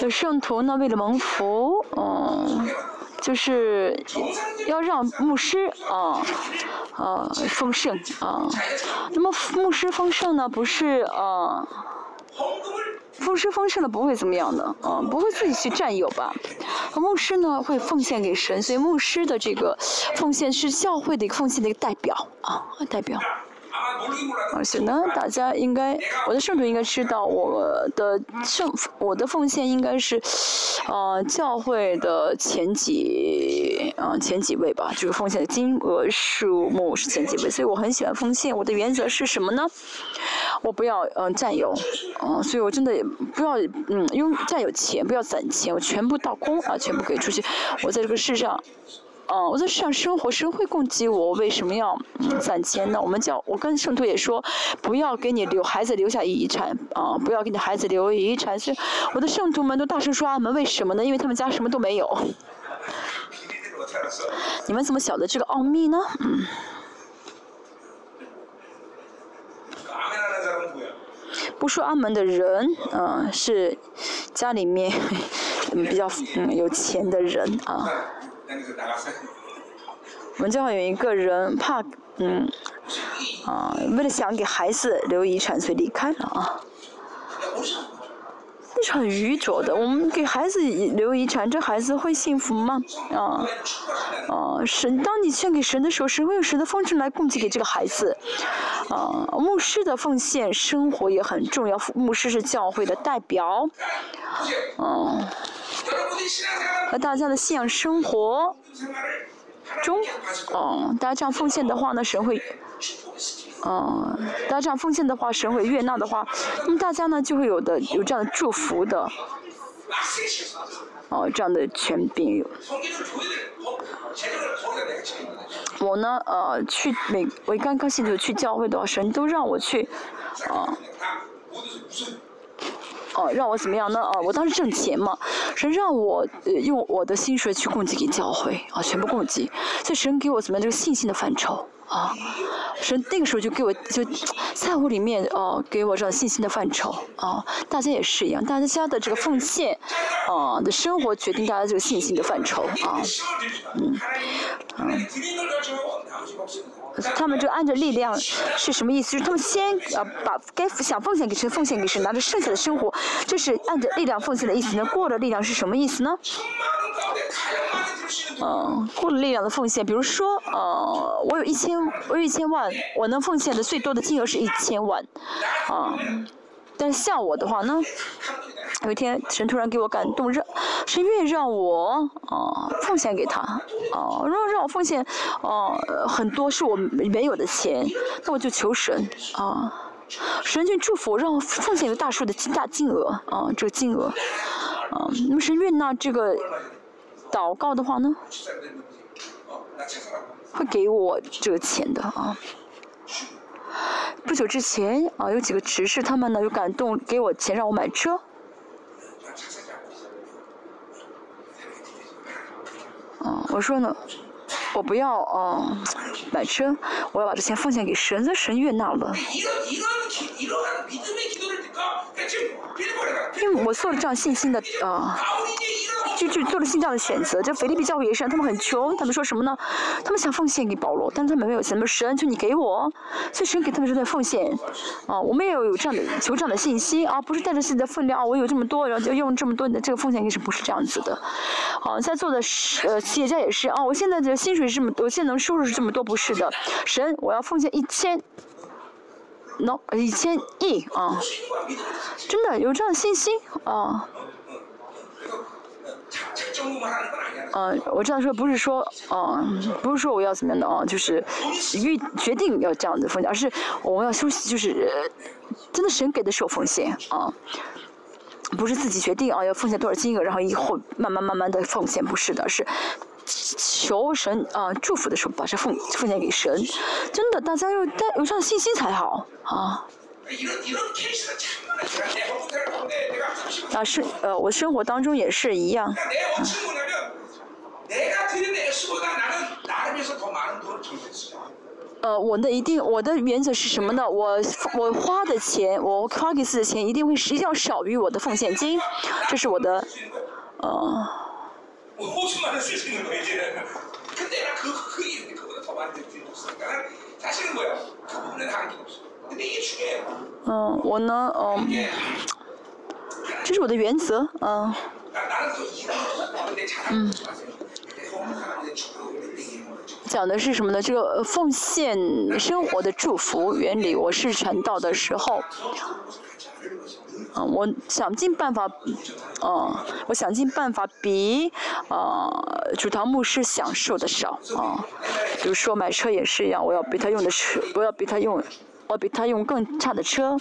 [SPEAKER 1] 有圣徒呢，为了蒙福，嗯，就是要让牧师啊，啊丰盛啊。那么牧师丰盛呢，不是啊，牧师丰盛了不会怎么样的，啊，不会自己去占有吧？牧师呢会奉献给神，所以牧师的这个奉献是教会的一个奉献的一个代表啊，代表。而且呢，大家应该，我的圣徒应该知道，我的圣，我的奉献应该是，呃，教会的前几，啊，前几位吧，就是奉献的金额数目是前几位，所以我很喜欢奉献。我的原则是什么呢？我不要，嗯，占有，嗯，所以我真的也不要，嗯，用占有钱，不要攒钱，我全部倒空啊，全部给出去。我在这个世上。哦，我在世上生活，神会供给我，为什么要攒钱呢？我们叫，我跟圣徒也说，不要给你留孩子留下遗产，啊，不要给你孩子留遗产。是我的圣徒们都大声说阿门，为什么呢？因为他们家什么都没有。你们怎么晓得这个奥秘呢？嗯。不说阿门的人，嗯，是家里面嗯 比较嗯有钱的人啊。我们家有一个人怕，嗯，啊，为了想给孩子留遗产，所以离开了啊。那是很愚拙的。我们给孩子留遗产，这孩子会幸福吗？啊，啊，神，当你献给神的时候，神会用神的方式来供给给这个孩子。啊，牧师的奉献生活也很重要。牧师是教会的代表。嗯。和大家的信仰生活中，嗯，大家这样奉献的话呢，神会，嗯，大家这样奉献的话，神会悦纳的话，那么大家呢就会有的有这样的祝福的，哦，这样的权柄。我呢，呃，去每我刚刚信主去教会的话，神都让我去，啊。哦，让我怎么样呢？哦，我当时挣钱嘛，神让我呃用我的薪水去供给给教会，啊，全部供给，所以神给我怎么样这个信心的范畴，啊，神那个时候就给我就在乎里面哦，给我这种信心的范畴，啊，大家也是一样，大家的这个奉献，啊的生活决定大家这个信心的范畴，啊，嗯，嗯。他们就按着力量是什么意思？就是他们先呃把该想奉献给谁奉献给谁，拿着剩下的生活，这是按着力量奉献的意思。那过了力量是什么意思呢？嗯，过了力量的奉献，比如说呃，我有一千，我有一千万，我能奉献的最多的金额是一千万，啊。但是像我的话呢，有一天神突然给我感动，让神越让我啊奉献给他，啊让让我奉献啊很多是我没有的钱，那我就求神啊，神就祝福，让我奉献一个大数的金大金额啊这个金额，啊那么神愿纳这个祷告的话呢，会给我这个钱的啊。不久之前啊，有几个执事，他们呢有感动，给我钱让我买车。我说呢，我不要啊买车，我要把这钱奉献给神，那神悦纳了。因为我做了这样信心的啊。就就做了信教的选择，这腓力比教会也是，他们很穷，他们说什么呢？他们想奉献给保罗，但是他们没有钱那，神就你给我，所以神给他们这段奉献，啊，我们也有有这样的求这样的信心啊不是带着自己的分量啊，我有这么多，然后就用这么多的这个奉献，也是不是这样子的？好，在座的呃企业家也是啊，我现在的薪水是这么，我现在能收入是这么多，不是的，神，我要奉献一千，no，一千亿啊，真的有这样的信心啊。嗯，我这样说不是说，嗯，不是说我要怎么样的啊，就是预决定要这样的奉献，而是我们要休息，就是真的神给的时候奉献啊，不是自己决定啊要奉献多少金额，然后以后慢慢慢慢的奉献，不是的，是求神啊祝福的时候，把这奉奉献给神。真的，大家要带有上信心才好啊。啊，是呃，我生活当中也是一样。呃，我的一定，我的原则是什么呢？我我花的钱，我花给自己的钱，一定会一定要少于我的奉献金，这是我的，呃。嗯，我呢，嗯，这是我的原则，嗯。嗯。讲的是什么呢？这个奉献生活的祝福原理。我是传道的时候，嗯，我想尽办法，嗯，我想尽办法比，呃，主堂牧师享受的少，啊，比如说买车也是一样，我要比他用的车，我要比他用，我比他用更差的车。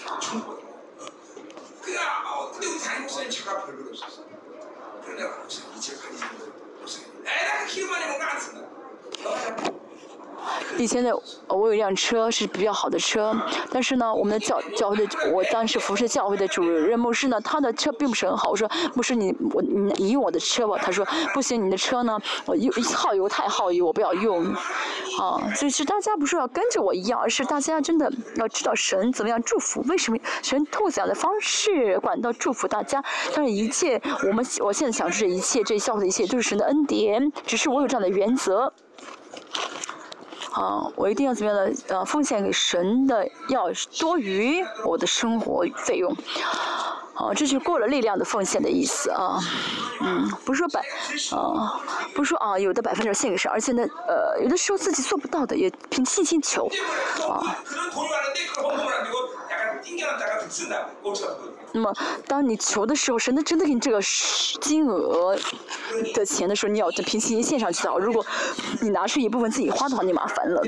[SPEAKER 1] 以前的我有一辆车是比较好的车，但是呢，我们的教教会的我当时服侍教会的主任牧师呢，他的车并不是很好。我说牧师你我你你用我的车吧，他说不行，你的车呢，我油耗油太耗油，我不要用。啊，所以是大家不是要跟着我一样，而是大家真的要知道神怎么样祝福，为什么神透过的方式管道祝福大家？但是一切我们我现在想说这一切这教会的一切都是神的恩典，只是我有这样的原则。啊，我一定要怎么样的？呃，奉献给神的要多于我的生活费用。啊，这就过了力量的奉献的意思啊。嗯，不是说百，啊，不是说啊，有的百分之献给神，而且呢，呃，有的时候自己做不到的，也凭信心求，啊。那么，当你求的时候，神能真的给你这个金额的钱的时候，你要在平行线上去找。如果你拿出一部分自己花的话，你麻烦了。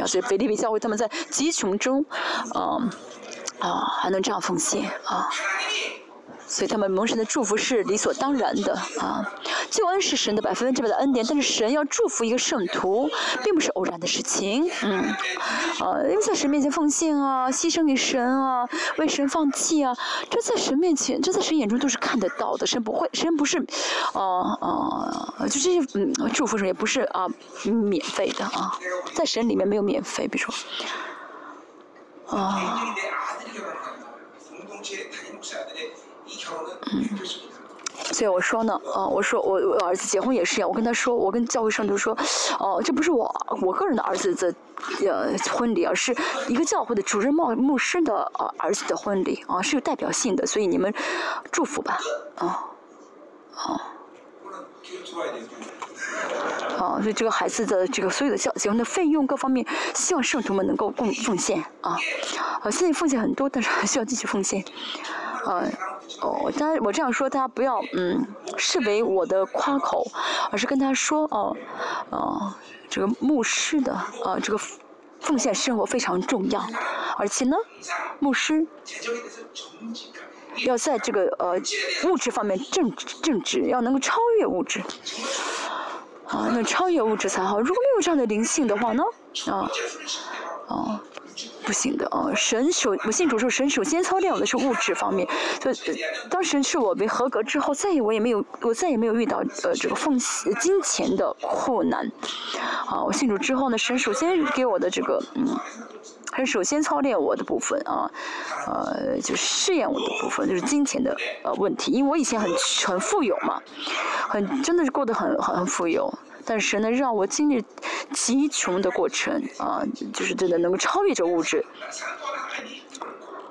[SPEAKER 1] 啊，所以菲利比教会他们在极穷中，啊啊，还能这样奉献啊。所以他们蒙神的祝福是理所当然的啊，救恩是神的百分之百的恩典，但是神要祝福一个圣徒，并不是偶然的事情，嗯，啊，因为在神面前奉献啊，牺牲给神啊，为神放弃啊，这在神面前，这在神眼中都是看得到的，神不会，神不是，啊啊，就这些嗯祝福什么也不是啊免费的啊，在神里面没有免费，比如说，啊。嗯，所以我说呢，啊，我说我我儿子结婚也是一样，我跟他说，我跟教会上都说，哦，这不是我我个人的儿子的呃婚礼，而是一个教会的主任牧牧师的呃儿子的婚礼啊，是有代表性的，所以你们祝福吧，啊，好。啊，所以这个孩子的这个所有的教结婚的费用各方面，希望圣徒们能够共奉献啊，啊，现在奉献很多，但是还需要继续奉献。呃，哦，当然我这样说，大家不要嗯视为我的夸口，而是跟他说哦，哦，这个牧师的啊这个奉献生活非常重要，而且呢，牧师要在这个呃物质方面正正直，要能够超越物质，啊，能超越物质才好。如果没有这样的灵性的话呢，啊，啊。不行的啊！神首我信主时候，神首先操练我的是物质方面，所以当神是我为合格之后，再也我也没有，我再也没有遇到呃这个奉金钱的困难。啊，我信主之后呢，神首先给我的这个嗯，还是首先操练我的部分啊，呃，就是试验我的部分，就是金钱的呃问题，因为我以前很很富有嘛，很真的是过得很很富有。但是呢，让我经历极穷的过程啊，就是真的能够超越这物质。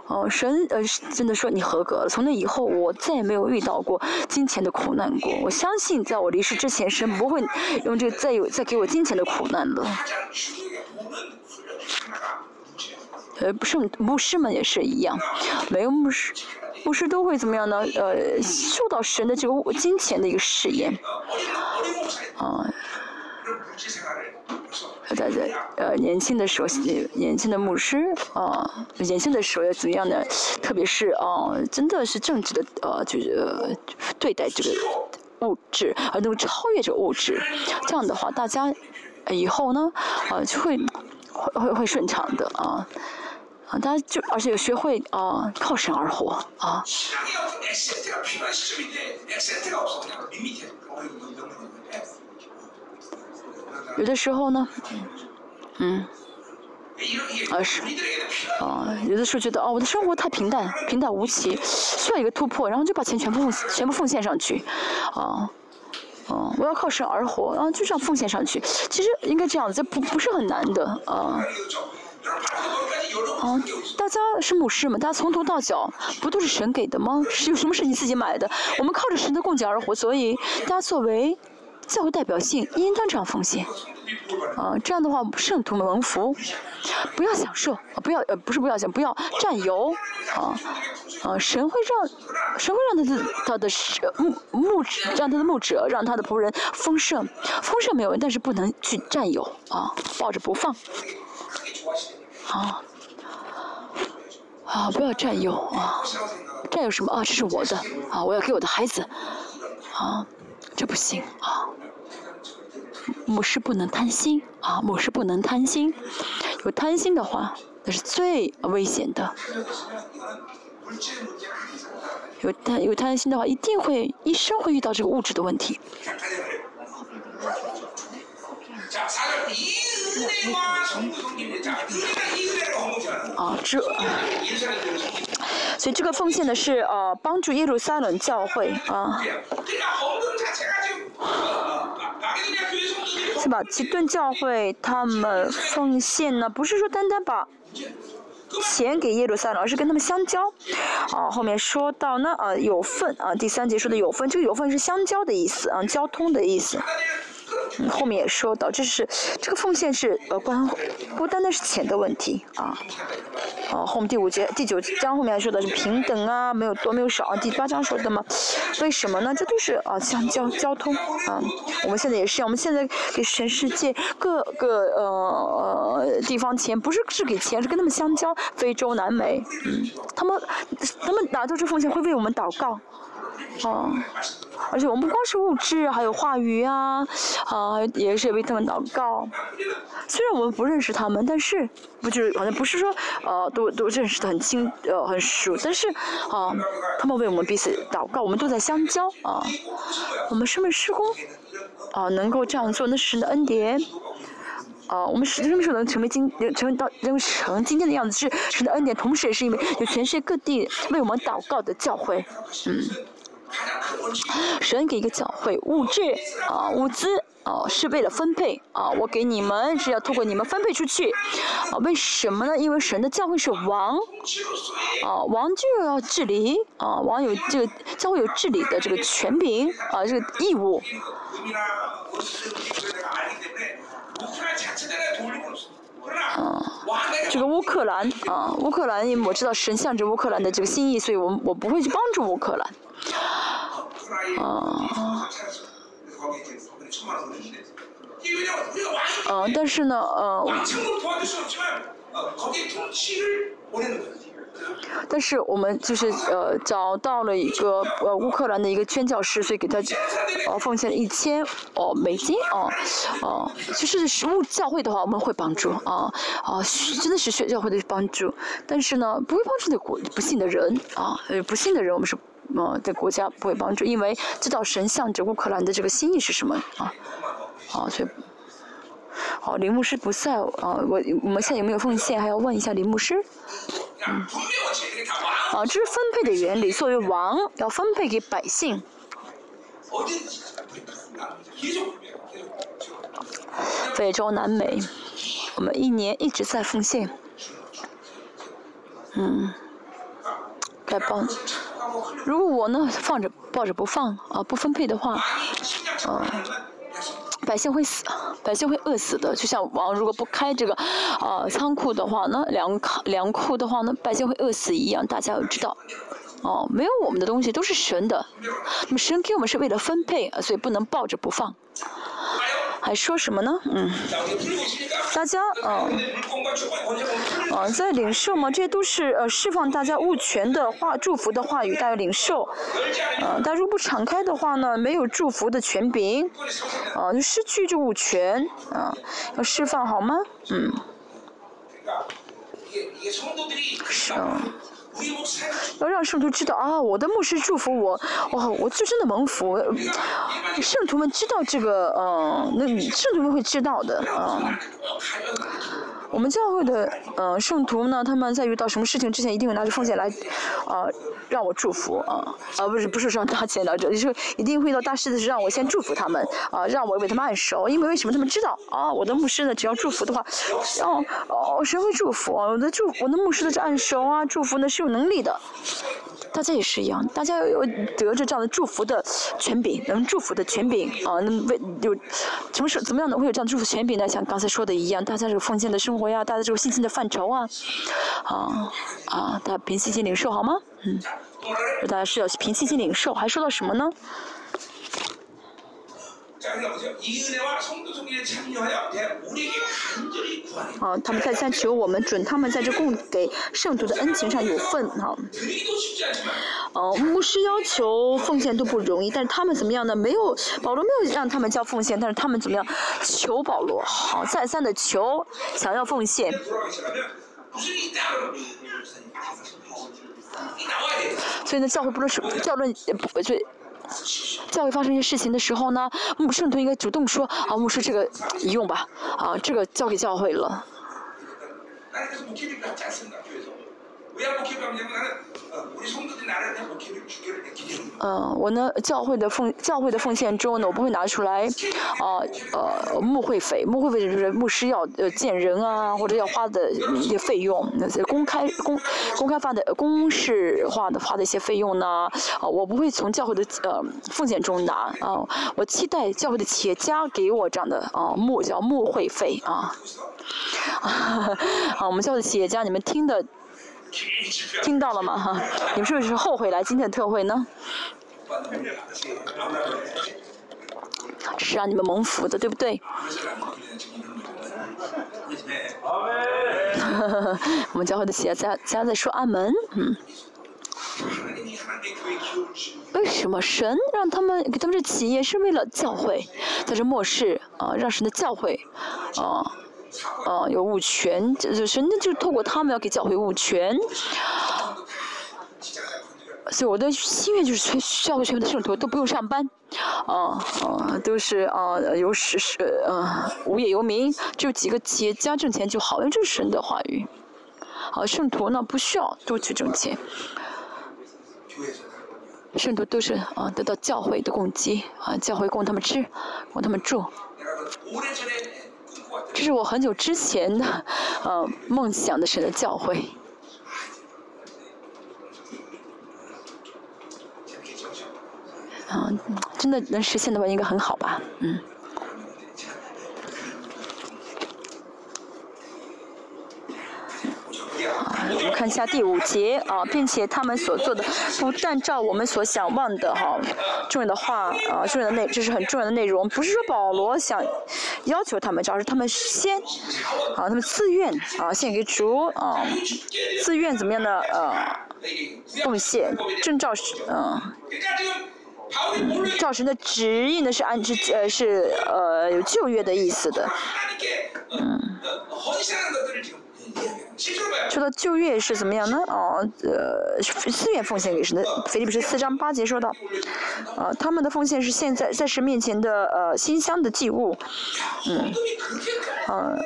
[SPEAKER 1] 哦，神呃真的说你合格了。从那以后，我再也没有遇到过金钱的苦难过。我相信，在我离世之前，神不会用这再有再给我金钱的苦难了。呃，不是牧师们也是一样，没有牧师，牧师都会怎么样呢？呃，受到神的这个金钱的一个试验。啊，在在呃年轻的时候，年轻的牧师啊，年轻的时候要怎么样呢？特别是啊，真的是正直的呃，就是对待这个物质，而能够超越这个物质。这样的话，大家以后呢，呃，就会会会会顺畅的啊。啊，大家就而且学会啊，靠神而活啊。有的时候呢，嗯，啊是，啊有的时候觉得哦，我的生活太平淡，平淡无奇，需要一个突破，然后就把钱全部全部奉献上去，啊，啊，我要靠神而活，然后就这样奉献上去。其实应该这样子，这不不是很难的啊。啊，大家是牧师嘛？大家从头到脚不都是神给的吗？是有什么是你自己买的？我们靠着神的供给而活，所以大家作为教会代表性，应当这样奉献。啊，这样的话圣徒们蒙福，不要享受啊，不要呃不是不要想，不要占有。啊啊，神会让神会让他的他的牧牧让他的牧者让他的仆人丰盛，丰盛没有，但是不能去占有啊，抱着不放。啊，啊！不要占有啊！占有什么啊？这是我的啊！我要给我的孩子啊！这不行啊！牧师不能贪心啊！牧师不能贪心，有贪心的话，那是最危险的。有贪有贪心的话，一定会一生会遇到这个物质的问题。啊，这，所以这个奉献的是呃帮助耶路撒冷教会啊，是吧？基顿教会他们奉献呢，不是说单单把钱给耶路撒冷，而是跟他们相交。啊，后面说到呢，呃，有份啊，第三节说的有份，这个有份是相交的意思啊，交通的意思。后面也说到，这是这个奉献是呃关不单单是钱的问题啊，哦，后面第五节第九章后面还说的是平等啊，没有多没有少啊，第八章说的嘛，为什么呢？这都是啊相交交通啊，我们现在也是，我们现在给全世界各个呃地方钱，不是是给钱，是跟他们相交，非洲、南美，嗯，他们他们拿到这奉献会为我们祷告。哦，而且我们不光是物质，还有话语啊，啊，也是为他们祷告。虽然我们不认识他们，但是不就是好像不是说呃都都认识的很亲呃很熟，但是啊，他们为我们彼此祷告，我们都在相交啊。我们生命施工啊，能够这样做，那是神的恩典。啊，我们什么时候能成为今成为到能成今天的样子，是神的恩典，同时也是因为有全世界各地为我们祷告的教会，嗯。神给一个教会物质啊物资啊是为了分配啊我给你们是要通过你们分配出去啊为什么呢？因为神的教会是王啊王就要治理啊王有这个教会有治理的这个权柄啊这个义务。啊，这个乌克兰啊乌克兰因为我知道神向着乌克兰的这个心意，所以我我不会去帮助乌克兰。啊，啊，但是呢，呃，但是我们就是呃找到了一个呃乌克兰的一个宣教师，所以给他呃奉献了一千哦美金哦哦，就是实物教会的话我们会帮助啊啊真的是学教会的帮助，但是呢不会帮助的国不信的人啊呃不信的人我们是。呃，对国家不会帮助，因为知道神向着乌克兰的这个心意是什么啊？啊，所以，好，林牧师不在啊，我我们现在有没有奉献？还要问一下林牧师。嗯。啊，这是分配的原理，作为王要分配给百姓。非洲、南美，我们一年一直在奉献。嗯。该帮。如果我呢放着抱着不放啊不分配的话，啊百姓会死，百姓会饿死的。就像王如果不开这个啊仓库的话呢粮粮库的话呢百姓会饿死一样，大家要知道。哦，没有我们的东西都是神的，那么神给我们是为了分配，所以不能抱着不放。还说什么呢？嗯，大家，嗯，嗯，在领受嘛，这些都是呃释放大家物权的话，祝福的话语，大家领受。嗯，但如果不敞开的话呢，没有祝福的权柄，啊，就失去这物权，啊，要释放好吗？嗯。是啊。要让圣徒知道啊，我的牧师祝福我，哇，我就真的蒙福。圣徒们知道这个，嗯，那圣徒们会知道的，啊。我们教会的呃圣徒呢，他们在遇到什么事情之前，一定会拿着奉献来，啊，让我祝福啊，啊不是不是说拿钱的，就是一定会遇到大事的时候，让我先祝福他们，啊，让我为他们按手，因为为什么他们知道啊，我的牧师呢，只要祝福的话，哦哦，谁会祝福？我的祝我的牧师的是按手啊，祝福呢是有能力的。大家也是一样，大家有得着这样的祝福的权柄，能祝福的权柄啊，那为有什么是怎么样能会有这样的祝福权柄呢？像刚才说的一样，大家这个奉献的生活呀，大家这个信心的范畴啊，啊啊，大家凭信心领受好吗？嗯，大家是要凭信心领受，还说到什么呢？啊，他们在在求我们准他们在这供给圣徒的恩情上有份哈。哦，牧师要求奉献都不容易，但是他们怎么样呢？没有保罗没有让他们交奉献，但是他们怎么样？求保罗，好再三的求，想要奉献。所以呢，教会不论是教论不就。教会发生一些事情的时候呢，牧圣徒应该主动说啊，牧师这个用吧，啊，这个交给教会了。嗯，我呢，教会的奉教会的奉献中呢，我不会拿出来，啊呃，牧会费，牧会费就是牧师要呃见人啊，或者要花的一些费用，那些公开公公开发的公式化的花的一些费用呢，啊，我不会从教会的呃奉献中拿啊，我期待教会的企业家给我这样的啊牧叫牧会费啊，啊，我们教会的企业家，你们听的。听到了吗？哈，你们是不是后悔来今天的特会呢？是让你们蒙福的，对不对？我们教会的企业家家在说阿门，嗯。为什么神让他们给他们这企业是为了教会，在这末世啊，让神的教会啊。啊，有物权，就是神就是透过他们要给教会物权，所以我的心愿就是全教会全部的圣徒都不用上班，啊啊，都是啊有是是啊无业游民，就几个企业家挣钱就好，因为这是神的话语。好，圣徒呢不需要多去挣钱，圣徒都是啊得到教会的供给，啊教会供他们吃，供他们住。这是我很久之前的，呃，梦想的神的教会。嗯，真的能实现的话，应该很好吧？嗯。我们看一下第五节啊，并且他们所做的不但照我们所想望的哈重要的话啊重要的内，这是很重要的内容。不是说保罗想要求他们，主要是他们先啊，他们自愿啊献给主啊，自愿怎么样的呃奉献，正照嗯。照神的指引呢是按之呃是呃有旧约的意思的，嗯。说到旧约是怎么样呢？哦，呃，四愿奉献给神的，腓立比是四章八节说到，呃，他们的奉献是现在在神面前的呃馨香的祭物，嗯，呃，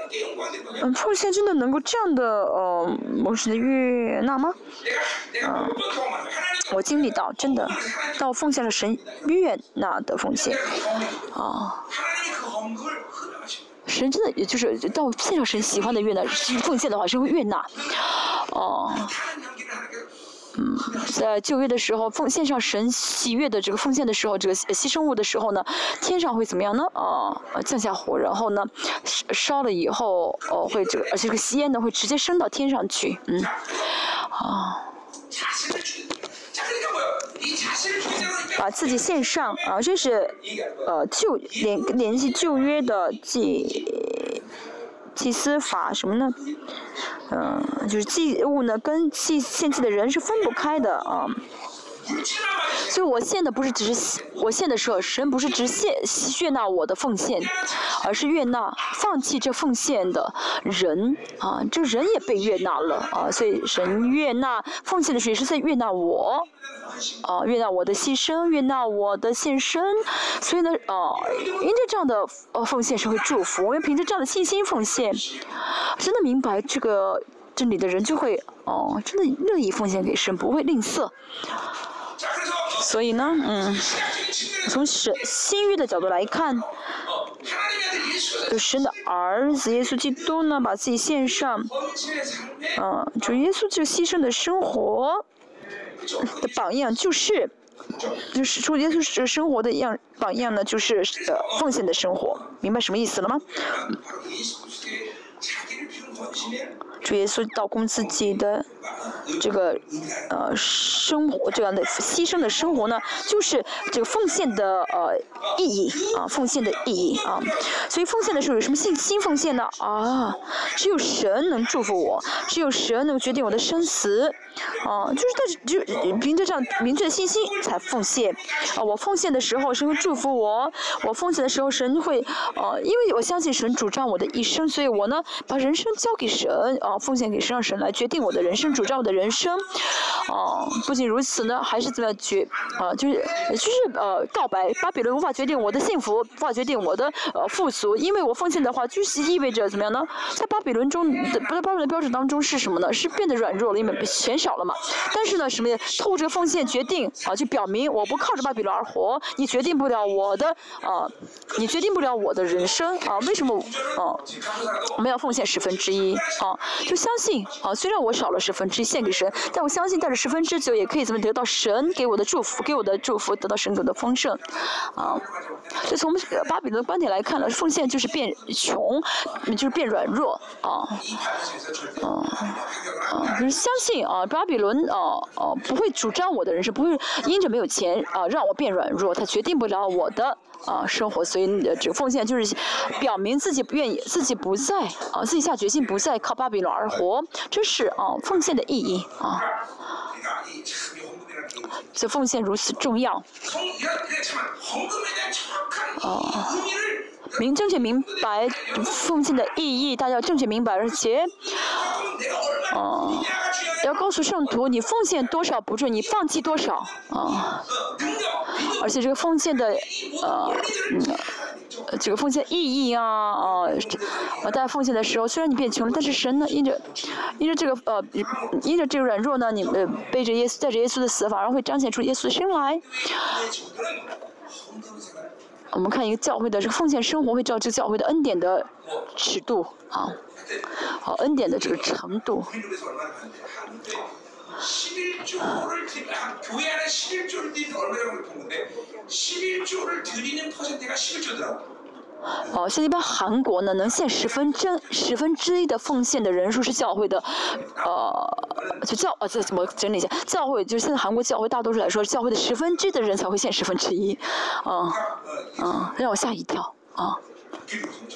[SPEAKER 1] 嗯，奉献真的能够这样的呃蒙神的悦纳吗？嗯，我经历到真的，到奉献了神悦纳的奉献，啊。神真的，也就是到献上神喜欢的悦纳奉献的话，是会悦纳。哦，嗯，在旧约的时候，奉献上神喜悦的这个奉献的时候，这个牺牲物的时候呢，天上会怎么样呢？啊，降下火，然后呢，烧了以后，哦，会这个，而且这个吸烟呢，会直接升到天上去，嗯，啊。把自己献上啊，这是呃旧联联系旧约的祭祭司法什么呢？嗯，就是祭物呢跟祭献祭的人是分不开的啊。所以我献的不是只是我献的时候，神不是只献悦纳我的奉献，而是悦纳放弃这奉献的人。啊，这人也被悦纳了啊，所以神悦纳奉献的时候也是在悦纳我。啊，悦纳我的牺牲，悦纳我的献身，所以呢啊，因着这样的呃奉献，神会祝福，我们凭着这样的信心奉献，真的明白这个真理的人就会哦，真的乐意奉献给神，不会吝啬。所以呢，嗯，从神新约的角度来看，就神的儿子耶稣基督呢，把自己献上，嗯，主耶稣这个牺牲的生活的榜样，就是，就是主耶稣这生活的样榜样呢，就是呃奉献的生活，明白什么意思了吗？主耶稣倒供自己的这个呃生活这样的牺牲的生活呢，就是这个奉献的呃意义啊，奉献的意义啊。所以奉献的时候有什么信心奉献呢？啊，只有神能祝福我，只有神能决定我的生死。啊，就是但是就凭着这样明确的信心才奉献。啊，我奉献的时候，神会祝福我；我奉献的时候，神会呃，因为我相信神主张我的一生，所以我呢把人生交给神，啊，奉献给神，让神来决定我的人生，张我的人生。啊，不仅如此呢，还是怎么样决啊，就是就是呃告白，巴比伦无法决定我的幸福，无法决定我的呃富足，因为我奉献的话，就是意味着怎么样呢？在巴比伦中，不在巴比伦标准当中是什么呢？是变得软弱了，因为钱少了嘛。但是呢，什么呀？透过这个奉献决定啊，就表明我不靠着巴比伦而活，你决定不了我的啊，你决定不了我的人生啊？为什么啊？我们要奉献十分之一啊？就相信啊，虽然我少了十分之一献给神，但我相信带着十分之九也可以怎么得到神给我的祝福，给我的祝福得到神给的丰盛啊。就从巴比伦的观点来看呢，奉献就是变穷，就是变软弱啊，啊啊，就是相信啊，巴比伦啊啊不会主张我的人生，不会因着没有钱啊让我变软弱，他决定不了我的啊生活，所以这个奉献就是表明自己不愿意，自己不再啊自己下决心不再靠巴比伦而活，这是啊奉献的意义啊。这奉献如此重要。哦，明正确明白奉献的意义，大家要正确明白，而且，哦，要告诉圣徒，你奉献多少不重，你放弃多少啊。而且这个奉献的，呃，这个奉献意义啊，啊，大家奉献的时候，虽然你变穷了，但是神呢，因着，因着这个呃，因着这个软弱呢，你们背着耶稣，带着耶稣的死，反而会彰显出耶稣的生来。我们看一个教会的这个奉献生活，会照这个教会的恩典的尺度啊，好恩典的这个程度。哦，像一般韩国呢，能献十分之十分之一的奉献的人数是教会的，呃，就教呃，这怎么整理一下？教会就是现在韩国教会大多数来说，教会的十分之的人才会献十分之一，啊，啊，让我吓一跳啊，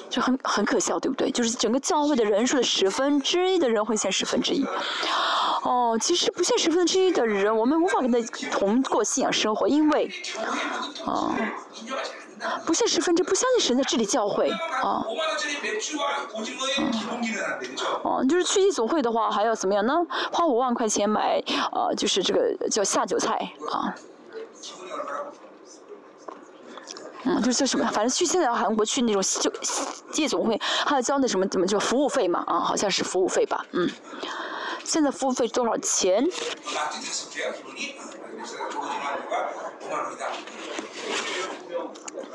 [SPEAKER 1] 就很很可笑，对不对？就是整个教会的人数的十分之一的人会献十分之一。哦，其实不献十分之一的人，我们无法跟他同过信仰生活，因为，啊，不献十分之不相信神在治理教会，啊，哦，就是去夜总会的话，还要怎么样呢？花五万块钱买，呃，就是这个叫下酒菜，啊，嗯，就是什么？反正去现在韩国去那种就夜总会，还要交那什么怎么叫服务费嘛？啊，好像是服务费吧，嗯。现在服务费多少钱？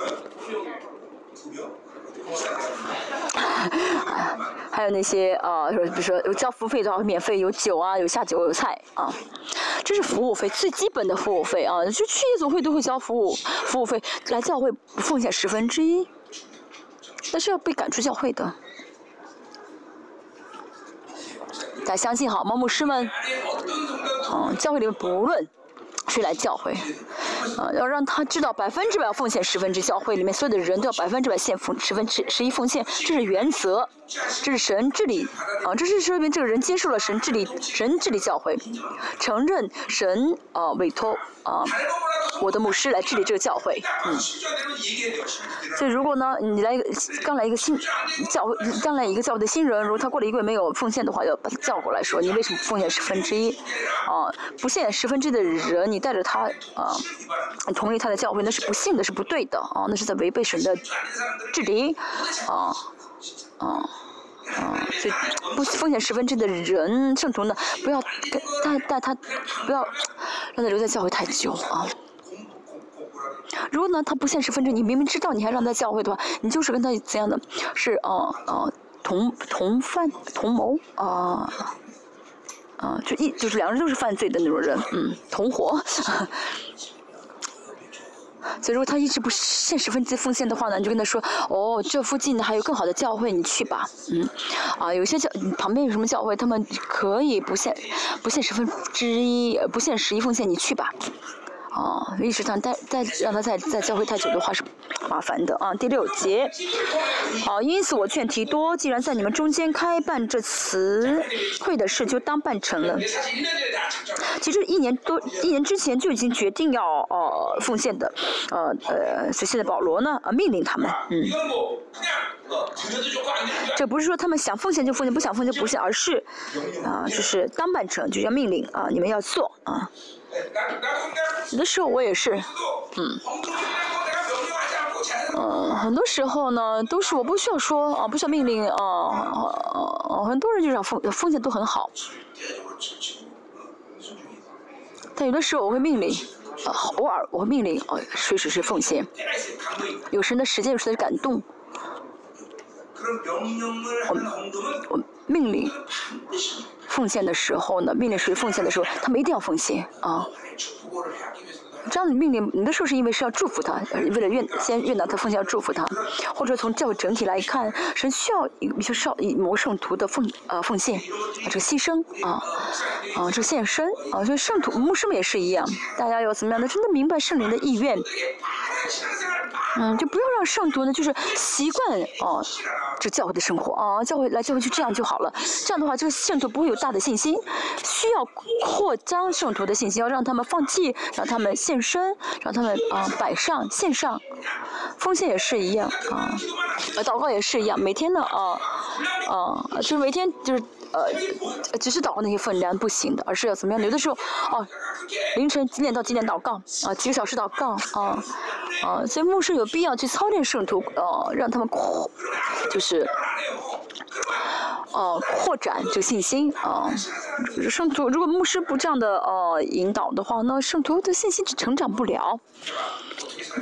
[SPEAKER 1] 还有那些呃，比如说有交服务费的话，免费有酒啊，有下酒有菜啊，这是服务费最基本的服务费啊。就去夜总会都会交服务服务费，来教会奉献十分之一，那是要被赶出教会的。大家相信好吗？牧师们，嗯，教会里面不论谁来教会，啊，要让他知道百分之百奉献十分之教会里面所有的人都要百分之百献奉十分之十一奉献，这是原则，这是神治理啊，这是说明这个人接受了神治理，神治理教会，承认神啊委托啊我的牧师来治理这个教会，嗯，所以如果呢你来一个刚来一个新教会刚来一个教会的新人，如果他过了一个月没有奉献的话，要把他叫过来说你为什么奉献十分之一？啊，不献十分之的人，你带着他啊，同意他的教会，那是不信的，是不对的啊，那是在违背神的治理啊啊啊！所以不奉献十分之的人，圣徒呢，不要带带他，不要让他留在教会太久啊。如果呢，他不献十分之，你明明知道你还让他教会的话，你就是跟他怎样的？是啊啊同同犯同谋啊。啊，就一就是两个人都是犯罪的那种人，嗯，同伙。所以如果他一直不现实分之奉献的话呢，你就跟他说，哦，这附近还有更好的教会，你去吧，嗯，啊，有些教旁边有什么教会，他们可以不限不限十分之一，不限十一奉献，你去吧。哦，历史上待待让他在在教会太久的话是麻烦的啊。第六节，好，因此我劝提多，既然在你们中间开办这词会的事，就当办成了。其实一年多一年之前就已经决定要呃奉献的，呃呃，所以现在保罗呢呃命令他们，嗯，这不是说他们想奉献就奉献，不想奉献就不献，而是啊就是当办成，就叫命令啊，你们要做啊。有的时候我也是，嗯，嗯，很多时候呢，都是我不需要说啊，不需要命令啊，啊，很多人就让风风险都很好，但有的时候我会命令，偶尔我会命令哦，随时是奉献，有时的时间，有时的感动，我我命令。奉献的时候呢，命令谁奉献的时候，他们一定要奉献啊。这样的命令，你的时候是因为是要祝福他，为了愿先愿到他奉献要祝福他，或者从教会整体来看，神需要一些少以某圣徒的奉呃奉献啊，这个牺牲啊啊，这献身啊，所以圣徒牧师们也是一样，大家要怎么样的，真的明白圣灵的意愿。嗯，就不要让圣徒呢，就是习惯哦，这教会的生活啊，教会来教会就这样就好了。这样的话，这个圣徒不会有大的信心，需要扩张圣徒的信心，要让他们放弃，让他们献身，让他们啊摆上献上，奉献也是一样啊，祷告也是一样，每天呢啊啊，就是每天就是。呃，只是祷告那些分量不行的，而是要怎么样？有的时候，哦，凌晨几点到几点祷告？啊，几个小时祷告？啊，啊，所以牧师有必要去操练圣徒，呃，让他们扩，就是，呃，扩展这个信心啊。圣徒如果牧师不这样的呃引导的话，那圣徒的信心就成长不了。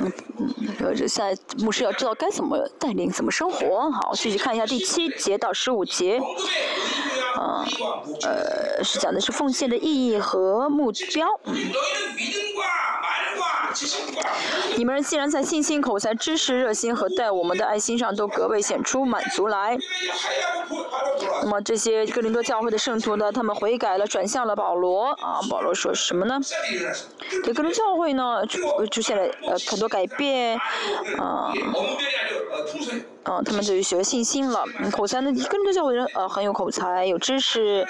[SPEAKER 1] 嗯嗯，呃，现在牧师要知道该怎么带领，怎么生活。好，继续看一下第七节到十五节。呃，是讲的是奉献的意义和目标。你们既然在信心、口才、知识、热心和待我们的爱心上都格外显出满足来，那么这些哥林多教会的圣徒呢，他们悔改了，转向了保罗。啊，保罗说什么呢？这哥林教会呢，出现了呃很多改变，啊。嗯，他们就学信心了。口才呢，跟着教会人呃很有口才，有知识，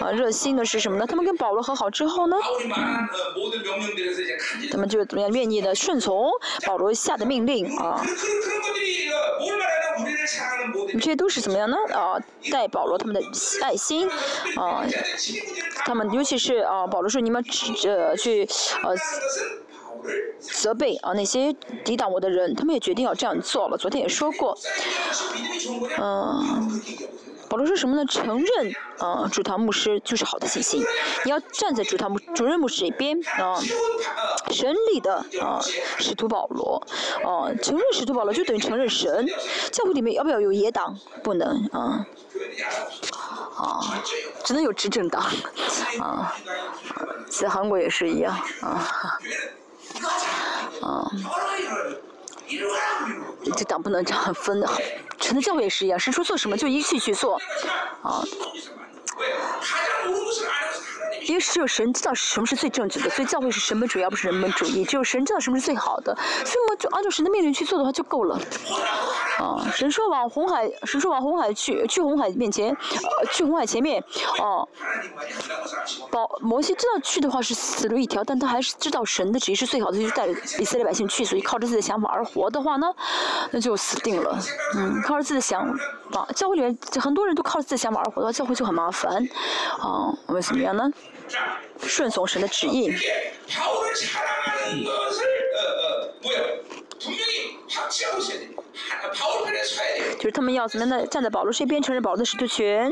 [SPEAKER 1] 啊热心的是什么呢？他们跟保罗和好之后呢，他们就怎么样愿意的顺从保罗下的命令啊。这些都是怎么样呢？啊，带保罗他们的爱心啊，他们尤其是啊，保罗说你们呃去呃。责备啊那些抵挡我的人，他们也决定要这样做了。昨天也说过，嗯，保罗说什么呢？承认啊，主堂牧师就是好的信心，你要站在主堂牧主任牧师这边啊，神里的啊使徒保罗啊，承认使徒保罗就等于承认神。教会里面要不要有野党？不能啊，啊，只能有执政党 啊，在韩国也是一样啊。啊，这党不能这样分的，全的教会也是一样，神说做什么就一起去做，啊，因为只有神知道什么是最正确的，所以教会是神本主义，而不是人本主义。只有神知道什么是最好的，所以我们就按照神的命令去做的话就够了。啊，神说往红海，神说往红海去，去红海面前，呃，去红海前面，哦，保摩西知道去的话是死路一条，但他还是知道神的旨意是最好的，就带着以色列百姓去，所以靠着自己的想法而活的话呢，那就死定了。嗯，靠着自己的想法，教会里面很多人都靠着自己的想法而活的话，教会就很麻烦。啊，我们怎么样呢？顺从神的旨意。就是他们要怎么样呢？站在保罗这边，承认保罗的使徒权，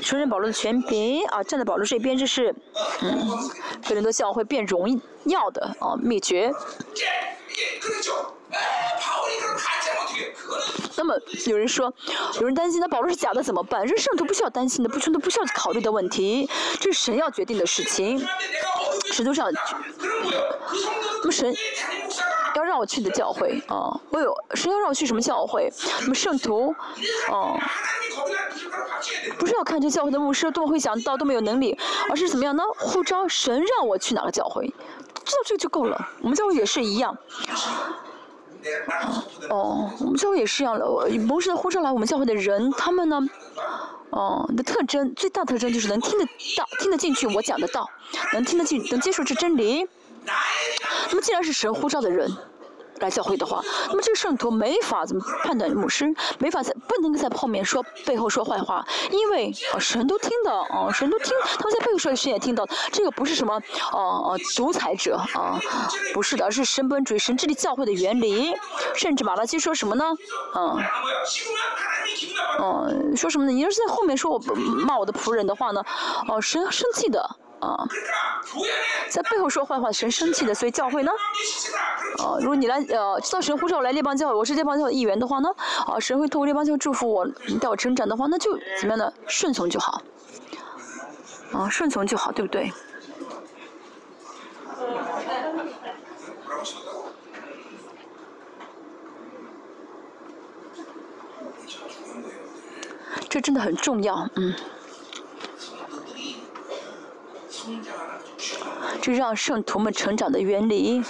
[SPEAKER 1] 承认保罗的权柄啊！站在保罗这边，这是嗯，哥林多教会变荣耀的啊秘诀。那么有人说，有人担心，那保罗是假的怎么办？这是圣徒不需要担心的，不圣徒不需要考虑的问题，这是神要决定的事情。神都是要，那么神要让我去的教会啊，我有神要让我去什么教会？那么圣徒，哦，不是要看这教会的牧师多么会讲道，多么有能力，而是怎么样呢？呼召神让我去哪个教会，知道这个就够了。我们教会也是一样。哦，我们教会也是一样的。不是呼召来，我们教会的人，他们呢，哦，的特征最大特征就是能听得到、听得进去我讲的道，能听得进、能接受这真理。那么既然是神呼召的人。来教会的话，那么这个圣徒没法怎么判断牧师，没法在不能在后面说背后说坏话，因为啊神都听到，神都听，他们在背后说的神也听到，这个不是什么哦独裁者啊，不是的，而是神本主义、神治理教会的原理。甚至马拉基说什么呢？啊，嗯，说什么呢？你要是在后面说我骂我的仆人的话呢？哦，神生气的。啊，在背后说坏话，神生气的，所以教会呢，啊，如果你来呃，知道神呼召我来列邦教会，我是列邦教会一员的话呢，啊，神会透过列邦教会祝福我，带我成长的话，那就怎么样呢？顺从就好，啊，顺从就好，对不对？这真的很重要，嗯。这让圣徒们成长的原理。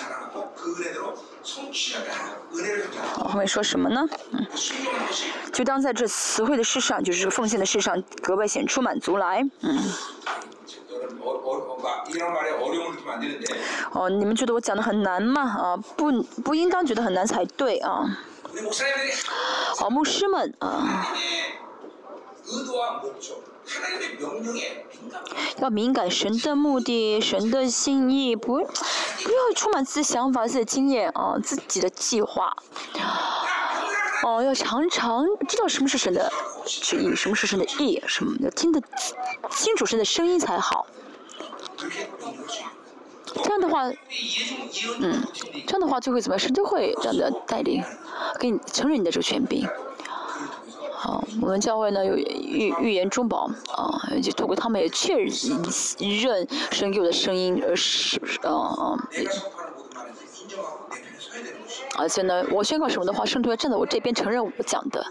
[SPEAKER 1] 后面说什么呢？嗯，就当在这词汇的事上，就是奉献的事上，格外显出满足来。嗯。哦，你们觉得我讲的很难吗？啊，不，不应当觉得很难才对啊。哦，牧师们啊。要敏感神的目的，神的心意，不不要充满自己想法、自己的经验啊，自己的计划。哦，要常常知道什么是神的旨意，什么是神的意，什么要听得清楚神的声音才好。这样的话，嗯，这样的话就会怎么样？神就会这样的带领，给你承认你的这个权柄。啊，我们教会呢有预预言中宝啊，就透过他们也确认神给我的声音，而是啊啊，而且呢，我宣告什么的话，圣徒要站在我这边承认我讲的，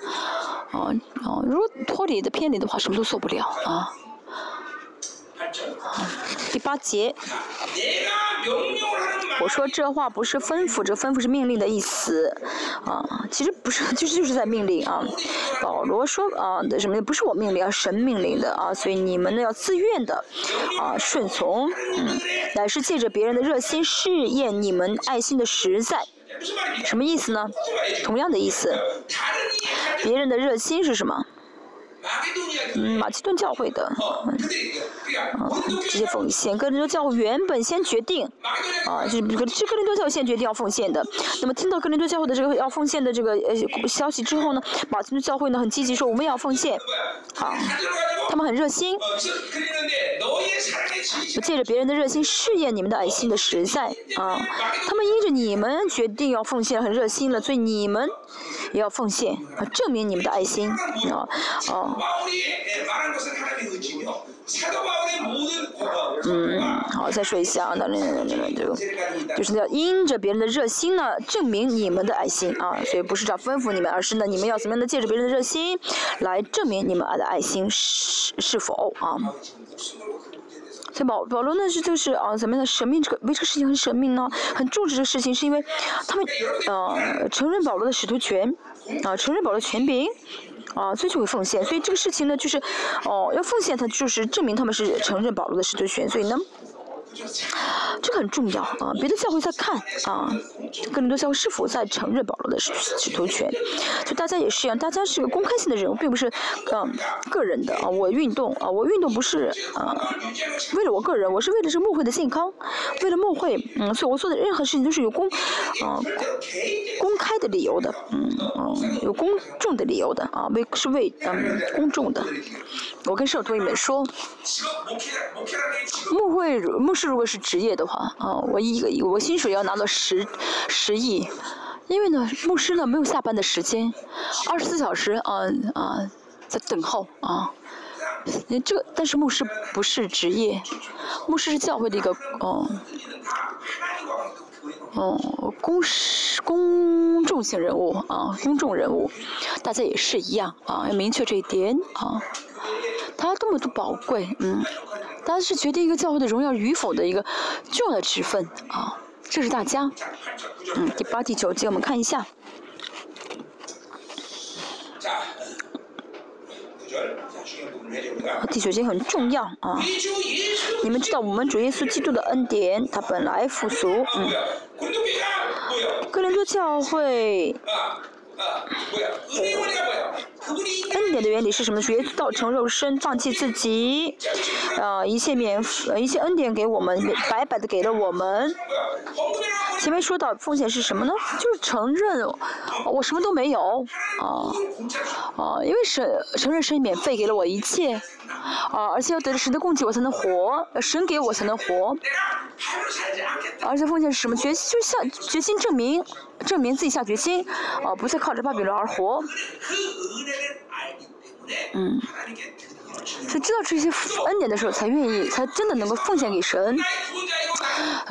[SPEAKER 1] 啊啊，如果脱离的偏离的话，什么都做不了啊。第八节，我说这话不是吩咐，这吩咐是命令的意思，啊，其实不是，就是就是在命令啊。保罗说啊，什么不是我命令，啊神命令的啊，所以你们呢要自愿的啊顺从，嗯，乃是借着别人的热心试验你们爱心的实在，什么意思呢？同样的意思，别人的热心是什么？嗯，马其顿教会的，嗯，这些奉献，哥林多教会原本先决定，啊，就是哥哥林多教会先决定要奉献的。那么听到哥林多教会的这个要奉献的这个呃消息之后呢，马其顿教会呢很积极说我们也要奉献，好，他们很热心，我借着别人的热心试验你们的爱心的实在，啊，他们因着你们决定要奉献很热心了，所以你们也要奉献，啊，证明你们的爱心，啊，啊。嗯，好，再说一下啊，那那那那那这个，就是要因着别人的热心呢，证明你们的爱心啊，所以不是这样吩咐你们，而是呢，你们要怎么样的借着别人的热心，来证明你们爱的爱心是是否啊。所以保保罗呢是就是啊，咱们的神命这个为这个事情很神秘呢？很重视这个事情，是因为他们呃承认保罗的使徒权，啊承认保罗权柄，啊所以就会奉献。所以这个事情呢就是哦要奉献，他就是证明他们是承认保罗的使徒权。所以呢。这很重要啊！别的教会在看啊，更多教会是否在承认保罗的使使徒权？就大家也是一样，大家是个公开性的人物，并不是嗯个人的啊。我运动啊，我运动不是啊为了我个人，我是为了这牧会的健康，为了牧会，嗯，所以我做的任何事情都是有公啊公开的理由的，嗯嗯，有公众的理由的啊，为是为嗯公众的。我跟圣徒们说，牧会牧是如果是职业的话，啊，我一个我薪水要拿到十十亿，因为呢，牧师呢没有下班的时间，二十四小时啊啊在等候啊，这但是牧师不是职业，牧师是教会的一个嗯嗯公公众性人物啊公众人物，大家也是一样啊要明确这一点啊。他多么的宝贵，嗯，它是决定一个教会的荣耀与否的一个重要的职分啊，这是大家，嗯，第八、第九节我们看一下，第九节很重要啊，你们知道我们主耶稣基督的恩典，他本来复苏，嗯，哥林多教会。恩典的原理是什么？主耶稣道成肉身，放弃自己，呃，一切免，一切恩典给我们，白白的给了我们。前面说到奉献是什么呢？就是承认我什么都没有，啊，啊，因为神承认神免费给了我一切，啊，而且要得着神的供给我才能活，神给我才能活。而且奉献是什么？决就下决心证明，证明自己下决心，啊，不再靠着巴比伦而活。嗯，所以知道这些恩典的时候，才愿意，才真的能够奉献给神。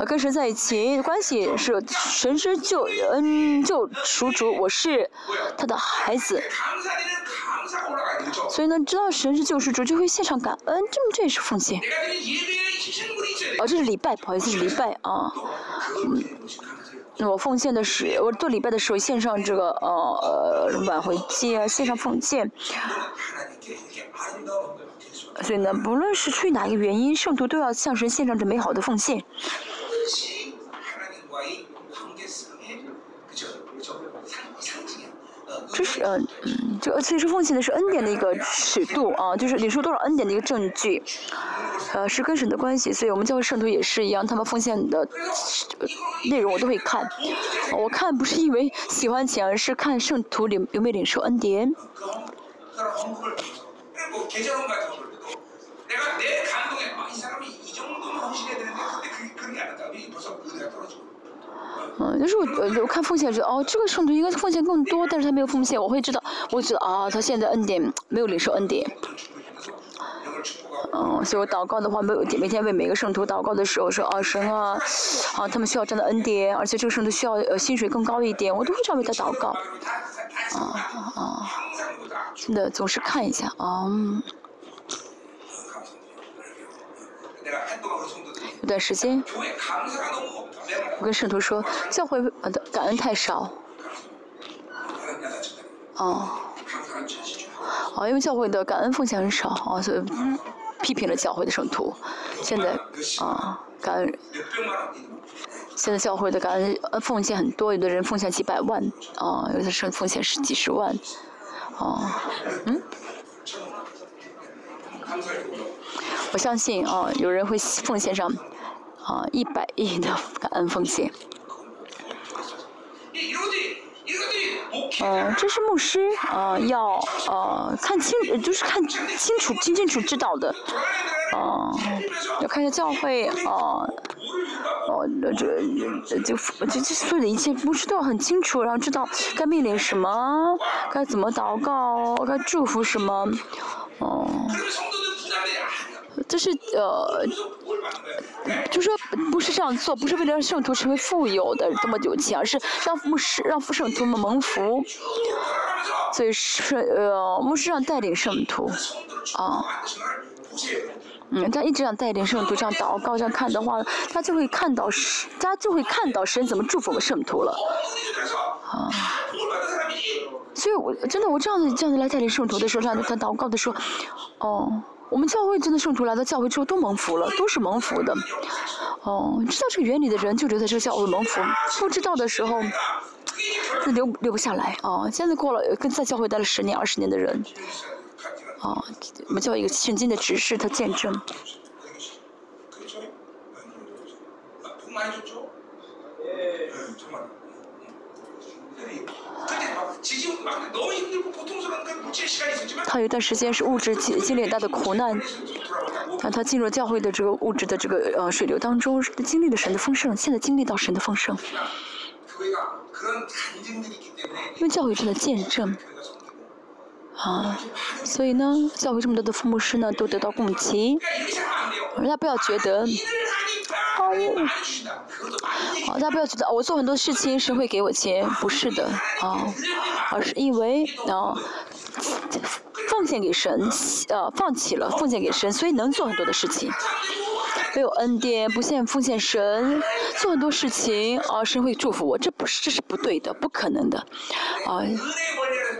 [SPEAKER 1] 跟神在一起关系是神之救恩救赎主，我是他的孩子。所以呢，知道神是救赎主，就会献上感恩，这么这也是奉献。哦，这是礼拜，不好意思，是礼拜啊。嗯，我奉献的是，我做礼拜的时候献上这个呃挽回祭啊，献上奉献。所以呢，不论是出于哪一个原因，圣徒都要向神献上这美好的奉献。这是嗯嗯，这其实奉献的是恩典的一个尺度啊，就是你说多少恩典的一个证据，呃，是跟神的关系。所以我们教会圣徒也是一样，他们奉献的内容我都会看。我看不是因为喜欢钱，而是看圣徒领有没有领受恩典。嗯，就是我我看奉献是哦，这个圣徒应该奉献更多，但是他没有奉献，我会知道，我知道啊，他现在恩典没有领受恩典。嗯，所以我祷告的话，每每天为每个圣徒祷告的时候说啊神啊，啊他们需要这样的恩典，而且这个圣徒需要呃薪水更高一点，我都会这样为他祷告。啊啊，真的总是看一下啊。有段时间，我跟圣徒说，教会的感恩太少。哦，啊，因为教会的感恩奉献很少，啊，所以批评了教会的圣徒。现在啊，感恩，现在教会的感恩奉献很多，有的人奉献几百万，啊，有的是奉献是几十万，啊，嗯。我相信啊，有人会奉献上啊一百亿的感恩奉献。嗯，这是牧师啊，要呃看清，就是看清楚、清清楚知道的。啊，要看一下教会啊，哦，这这就这这所有的一切，牧师都要很清楚，然后知道该命令什么，该怎么祷告，该祝福什么，哦。这是呃，就说不是这样做，不是为了让圣徒成为富有的这么有钱，而是让牧师让圣徒们蒙福。所以是呃，牧师让带领圣徒，啊，嗯，他一直让带领圣徒这样祷告这样看的话，他就会看到神，他就会看到神怎么祝福我们圣徒了，啊。所以我真的我这样子这样子来带领圣徒的时候，这样他祷告的时候，哦。我们教会真的圣徒来到教会之后都蒙福了，都是蒙福的。哦，知道这个原理的人就留在这个教会蒙福，不知道的时候，那留留不下来。哦，现在过了跟在教会待了十年、二十年的人，哦，我们叫一个圣经的指示，他见证。他有一段时间是物质经经历大的苦难，啊，他进入教会的这个物质的这个呃水流当中，经历了神的丰盛，现在经历到神的丰盛。因为教会真的见证，啊，所以呢，教会这么多的父母师呢都得到供给，大家不要觉得。好，大家不要觉得我做很多事情神会给我钱，不是的啊，而是因为啊奉献给神，呃放弃了奉献给神，所以能做很多的事情。没有恩典，不献奉献神，做很多事情啊神会祝福我，这不是这是不对的，不可能的，啊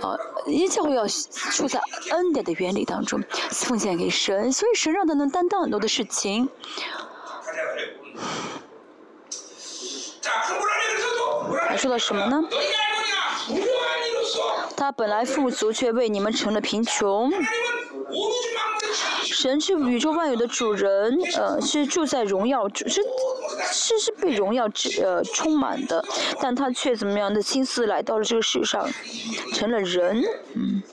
[SPEAKER 1] 啊，一切会要处在恩典的原理当中，奉献给神，所以神让他能担当很多的事情。还说了什么呢？他本来富足，却为你们成了贫穷。神是宇宙万有的主人，呃，是住在荣耀，是是是被荣耀呃充满的，但他却怎么样的心思来到了这个世上，成了人，嗯。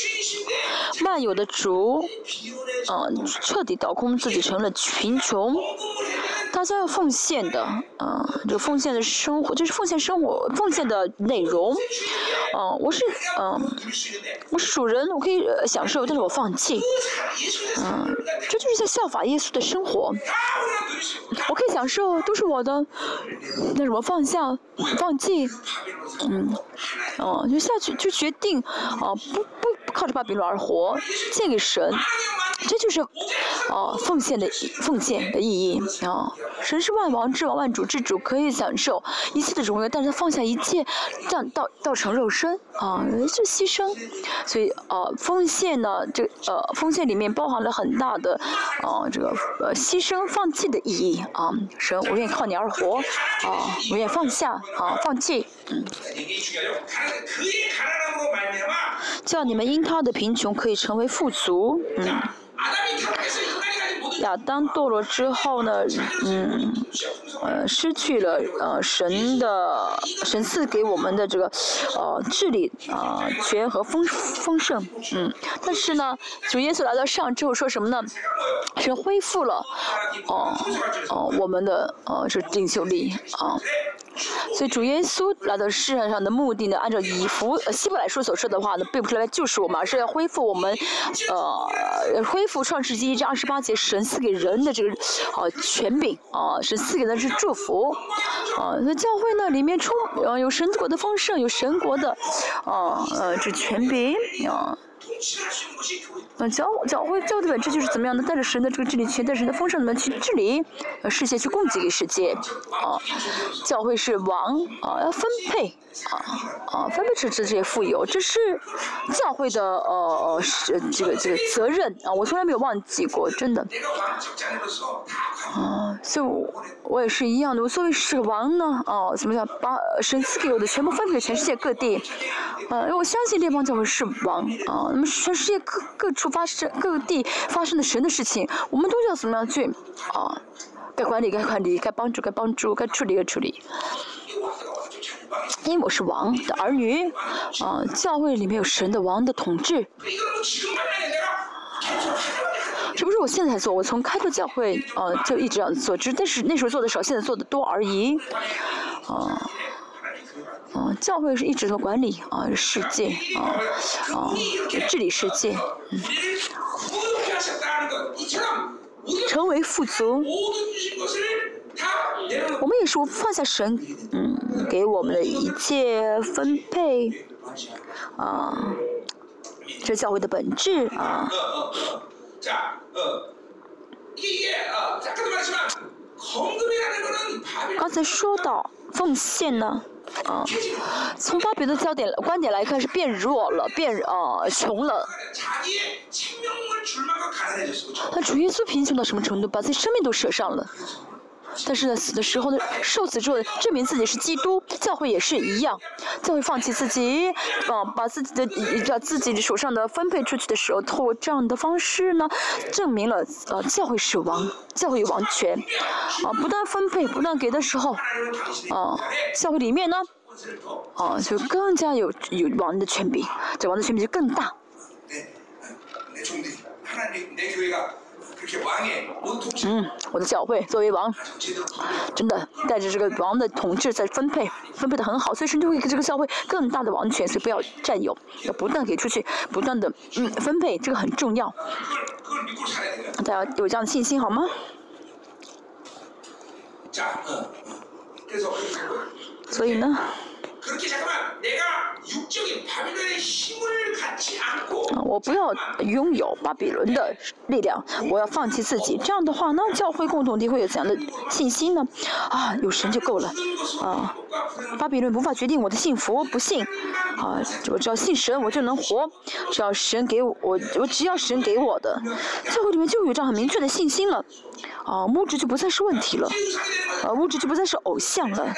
[SPEAKER 1] 万有的主，嗯，彻底倒空自己，成了贫穷。大家要奉献的，嗯，这奉献的生活，就是奉献生活，奉献的内容。嗯，我是，嗯，我是主人，我可以享受，但是我放弃。嗯，这就是在效法耶稣的生活。我可以享受，都是我的，那什么放下，放弃。嗯，哦，就下去，就决定，啊，不不靠着巴比伦而活，献给神。这就是，哦，奉献的奉献的意义啊！神是万王之王、万主之主，可以享受一切的荣耀，但是他放下一切，降到到成肉身啊，是牺牲。所以，呃，奉献呢，这呃，奉献里面包含了很大的，啊，这个呃，牺牲、放弃的意义啊。神，我愿意靠你而活啊，我愿意放下啊，放弃，嗯。叫你们因他的贫穷可以成为富足，嗯。亚当堕落之后呢，嗯，呃，失去了呃神的神赐给我们的这个呃治理啊权和丰丰盛，嗯，但是呢，主耶稣来到上之后说什么呢？神恢复了哦哦我们的呃这领袖力啊。所以主耶稣来到世上的目的呢，按照以弗希伯来书所说的话呢，并不是来救赎我们，而是要恢复我们，呃，恢复创世纪一章二十八节神赐给人的这个，呃，权柄啊，神赐给的是祝福，啊，那教会呢里面充，呃，有神国的丰盛，有神国的，啊，呃，这权柄啊。嗯，教教会教的本质就是怎么样的，带着神的这个治理权，带着神的丰盛的去治理，世界去供给给世界，啊，教会是王，啊，要分配，啊，啊，分配出这些富有，这是教会的呃是这个这个责任啊，我从来没有忘记过，真的，啊，所以我也是一样的，我作为是王呢，哦，怎么样把神赐给我的全部分配给全世界各地，呃，因为我相信列邦教会是王，啊，我们全世界各各处。发生各地发生的神的事情，我们都要怎么样去啊？该管理该管理，该帮助该帮助，该处理该处理。因为我是王的儿女，啊，教会里面有神的王的统治。这不是我现在才做，我从开拓教会啊就一直这样做，只但是那时候做的少，现在做的多而已，啊。啊，教会是一直的管理啊，世界啊，啊，治理世界，嗯。成为富足。我们也是放下神，嗯，给我们的一切分配，啊，这教会的本质啊。刚才说到奉献呢，啊，从巴比的焦点观点来看是变弱了，变呃穷了。他主耶稣贫穷到什么程度，把自己生命都舍上了。但是呢，死的时候呢，受死之后证明自己是基督，教会也是一样，教会放弃自己，啊，把自己的把自己的手上的分配出去的时候，透过这样的方式呢，证明了呃教会是王，教会有王权，啊，不断分配，不断给的时候，啊，教会里面呢，啊，就更加有有王的权柄，这王的权柄就更大。嗯，我的教会作为王，真的带着这个王的统治在分配，分配的很好，所以神就会给这个教会更大的王权，所以不要占有，要不断给出去，不断的嗯分配，这个很重要。大家有这样的信心好吗？所以呢？我不要拥有巴比伦的力量，我要放弃自己。这样的话，那教会共同体会有怎样的信心呢？啊，有神就够了。啊，巴比伦无法决定我的幸福，不信。啊，我只要信神，我就能活。只要神给我，我我只要神给我的，教会里面就有这样很明确的信心了。啊，物质就不再是问题了，啊，物质就不再是偶像了，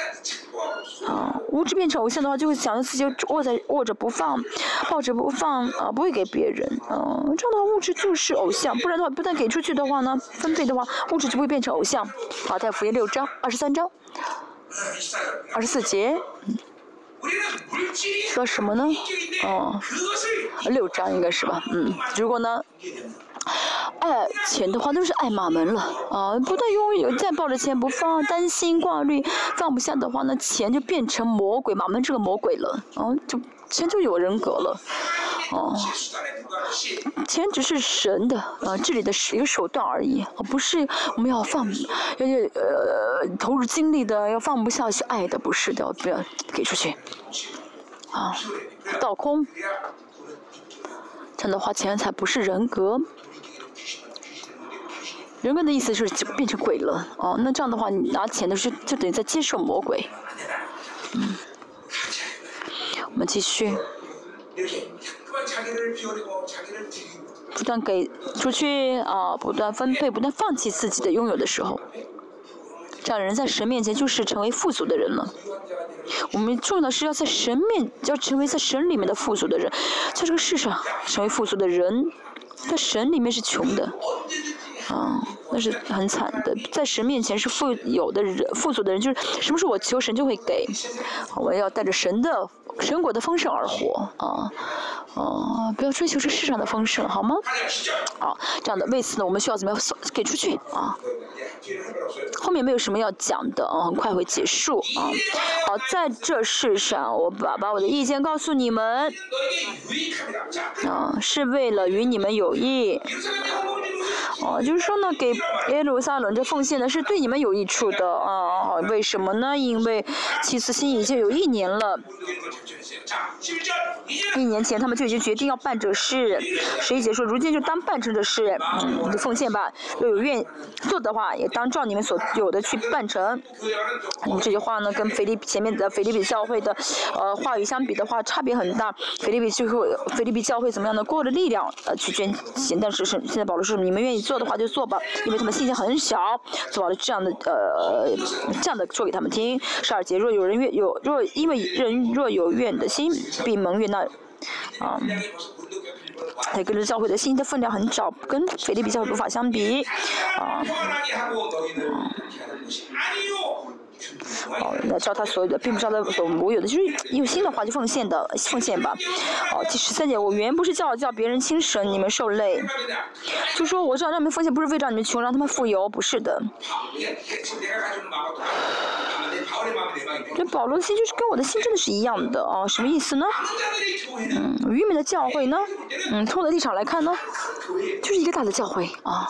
[SPEAKER 1] 啊，物质变成偶像的话，就会想着自己握在握着不放，抱着不放，啊，不会给别人，嗯，这样的话物质就是偶像，不然的话，不但给出去的话呢，分配的话，物质就不会变成偶像。好，在福音六章二十三章，二十四节，说什么呢？哦，六章应该是吧？嗯，如果呢？爱钱的话都是爱马门了啊！不断拥有，再抱着钱不放，担心挂虑，放不下的话，那钱就变成魔鬼，马门这个魔鬼了啊！就钱就有人格了，哦，钱只是神的啊，这里的是一个手段而已，不是我们要放，要要呃投入精力的，要放不下去爱的，不是的，不要给出去，啊，倒空，这样的话钱才不是人格。人格的意思就是就变成鬼了，哦，那这样的话，你拿钱的时候就等于在接受魔鬼，嗯，我们继续，不断给出去啊，不断分配，不断放弃自己的拥有的时候，这样人在神面前就是成为富足的人了。我们重要的是要在神面，要成为在神里面的富足的人，在这个世上成为富足的人，在神里面是穷的。啊，那是很惨的，在神面前是富有的人，富足的人，就是什么时候我求神就会给，我要带着神的神果的丰盛而活，啊，啊，不要追求这世上的丰盛，好吗？好，这样的，为此呢，我们需要怎么样给出去啊？后面没有什么要讲的啊，很快会结束啊。好，在这世上，我把把我的意见告诉你们，啊，是为了与你们有益。哦，就是说呢，给耶路撒冷这奉献呢，是对你们有益处的啊。为什么呢？因为七次新已经有一年了。一年前他们就已经决定要办这事，十一节说，如今就当办成这事，嗯，就奉献吧。若有愿做的话，也当照你们所有的去办成。嗯，这句话呢，跟菲利前面的菲利比教会的呃话语相比的话，差别很大。菲利比最后，菲利比教会怎么样呢？过了力量呃去捐钱，但是是现在保罗说，你们愿意做的话就做吧，因为他们信心很小，做了这样的呃这样的说给他们听。十二节，若有人愿有若因为人若有愿的心。闭门悦纳，啊，也跟着教会的心的分量很少，跟腓利比教会无法相比，啊，哦，那照他所有的，并不照他所我有的，就是用心的话就奉献的，奉献吧。哦，第十三节，我原不是叫叫别人轻省，你们受累，就说我知道让你们奉献不是为让你们穷，让他们富有，不是的。这保罗的心就是跟我的心真的是一样的啊，什么意思呢？嗯，愚昧的教会呢？嗯，从我的立场来看呢，就是一个大的教会啊。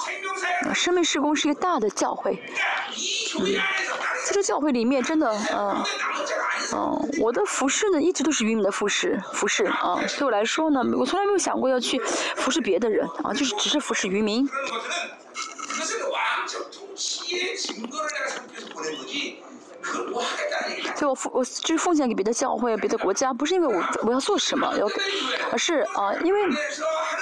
[SPEAKER 1] 生命施工是一个大的教会，嗯，在这教会里面真的，嗯，嗯，我的服饰呢一直都是渔民的服饰，服饰啊，对我来说呢，我从来没有想过要去服侍别的人啊，就是只是服侍渔民。所以我奉我就是奉献给别的教会、别的国家，不是因为我我要做什么，要，而是啊，因为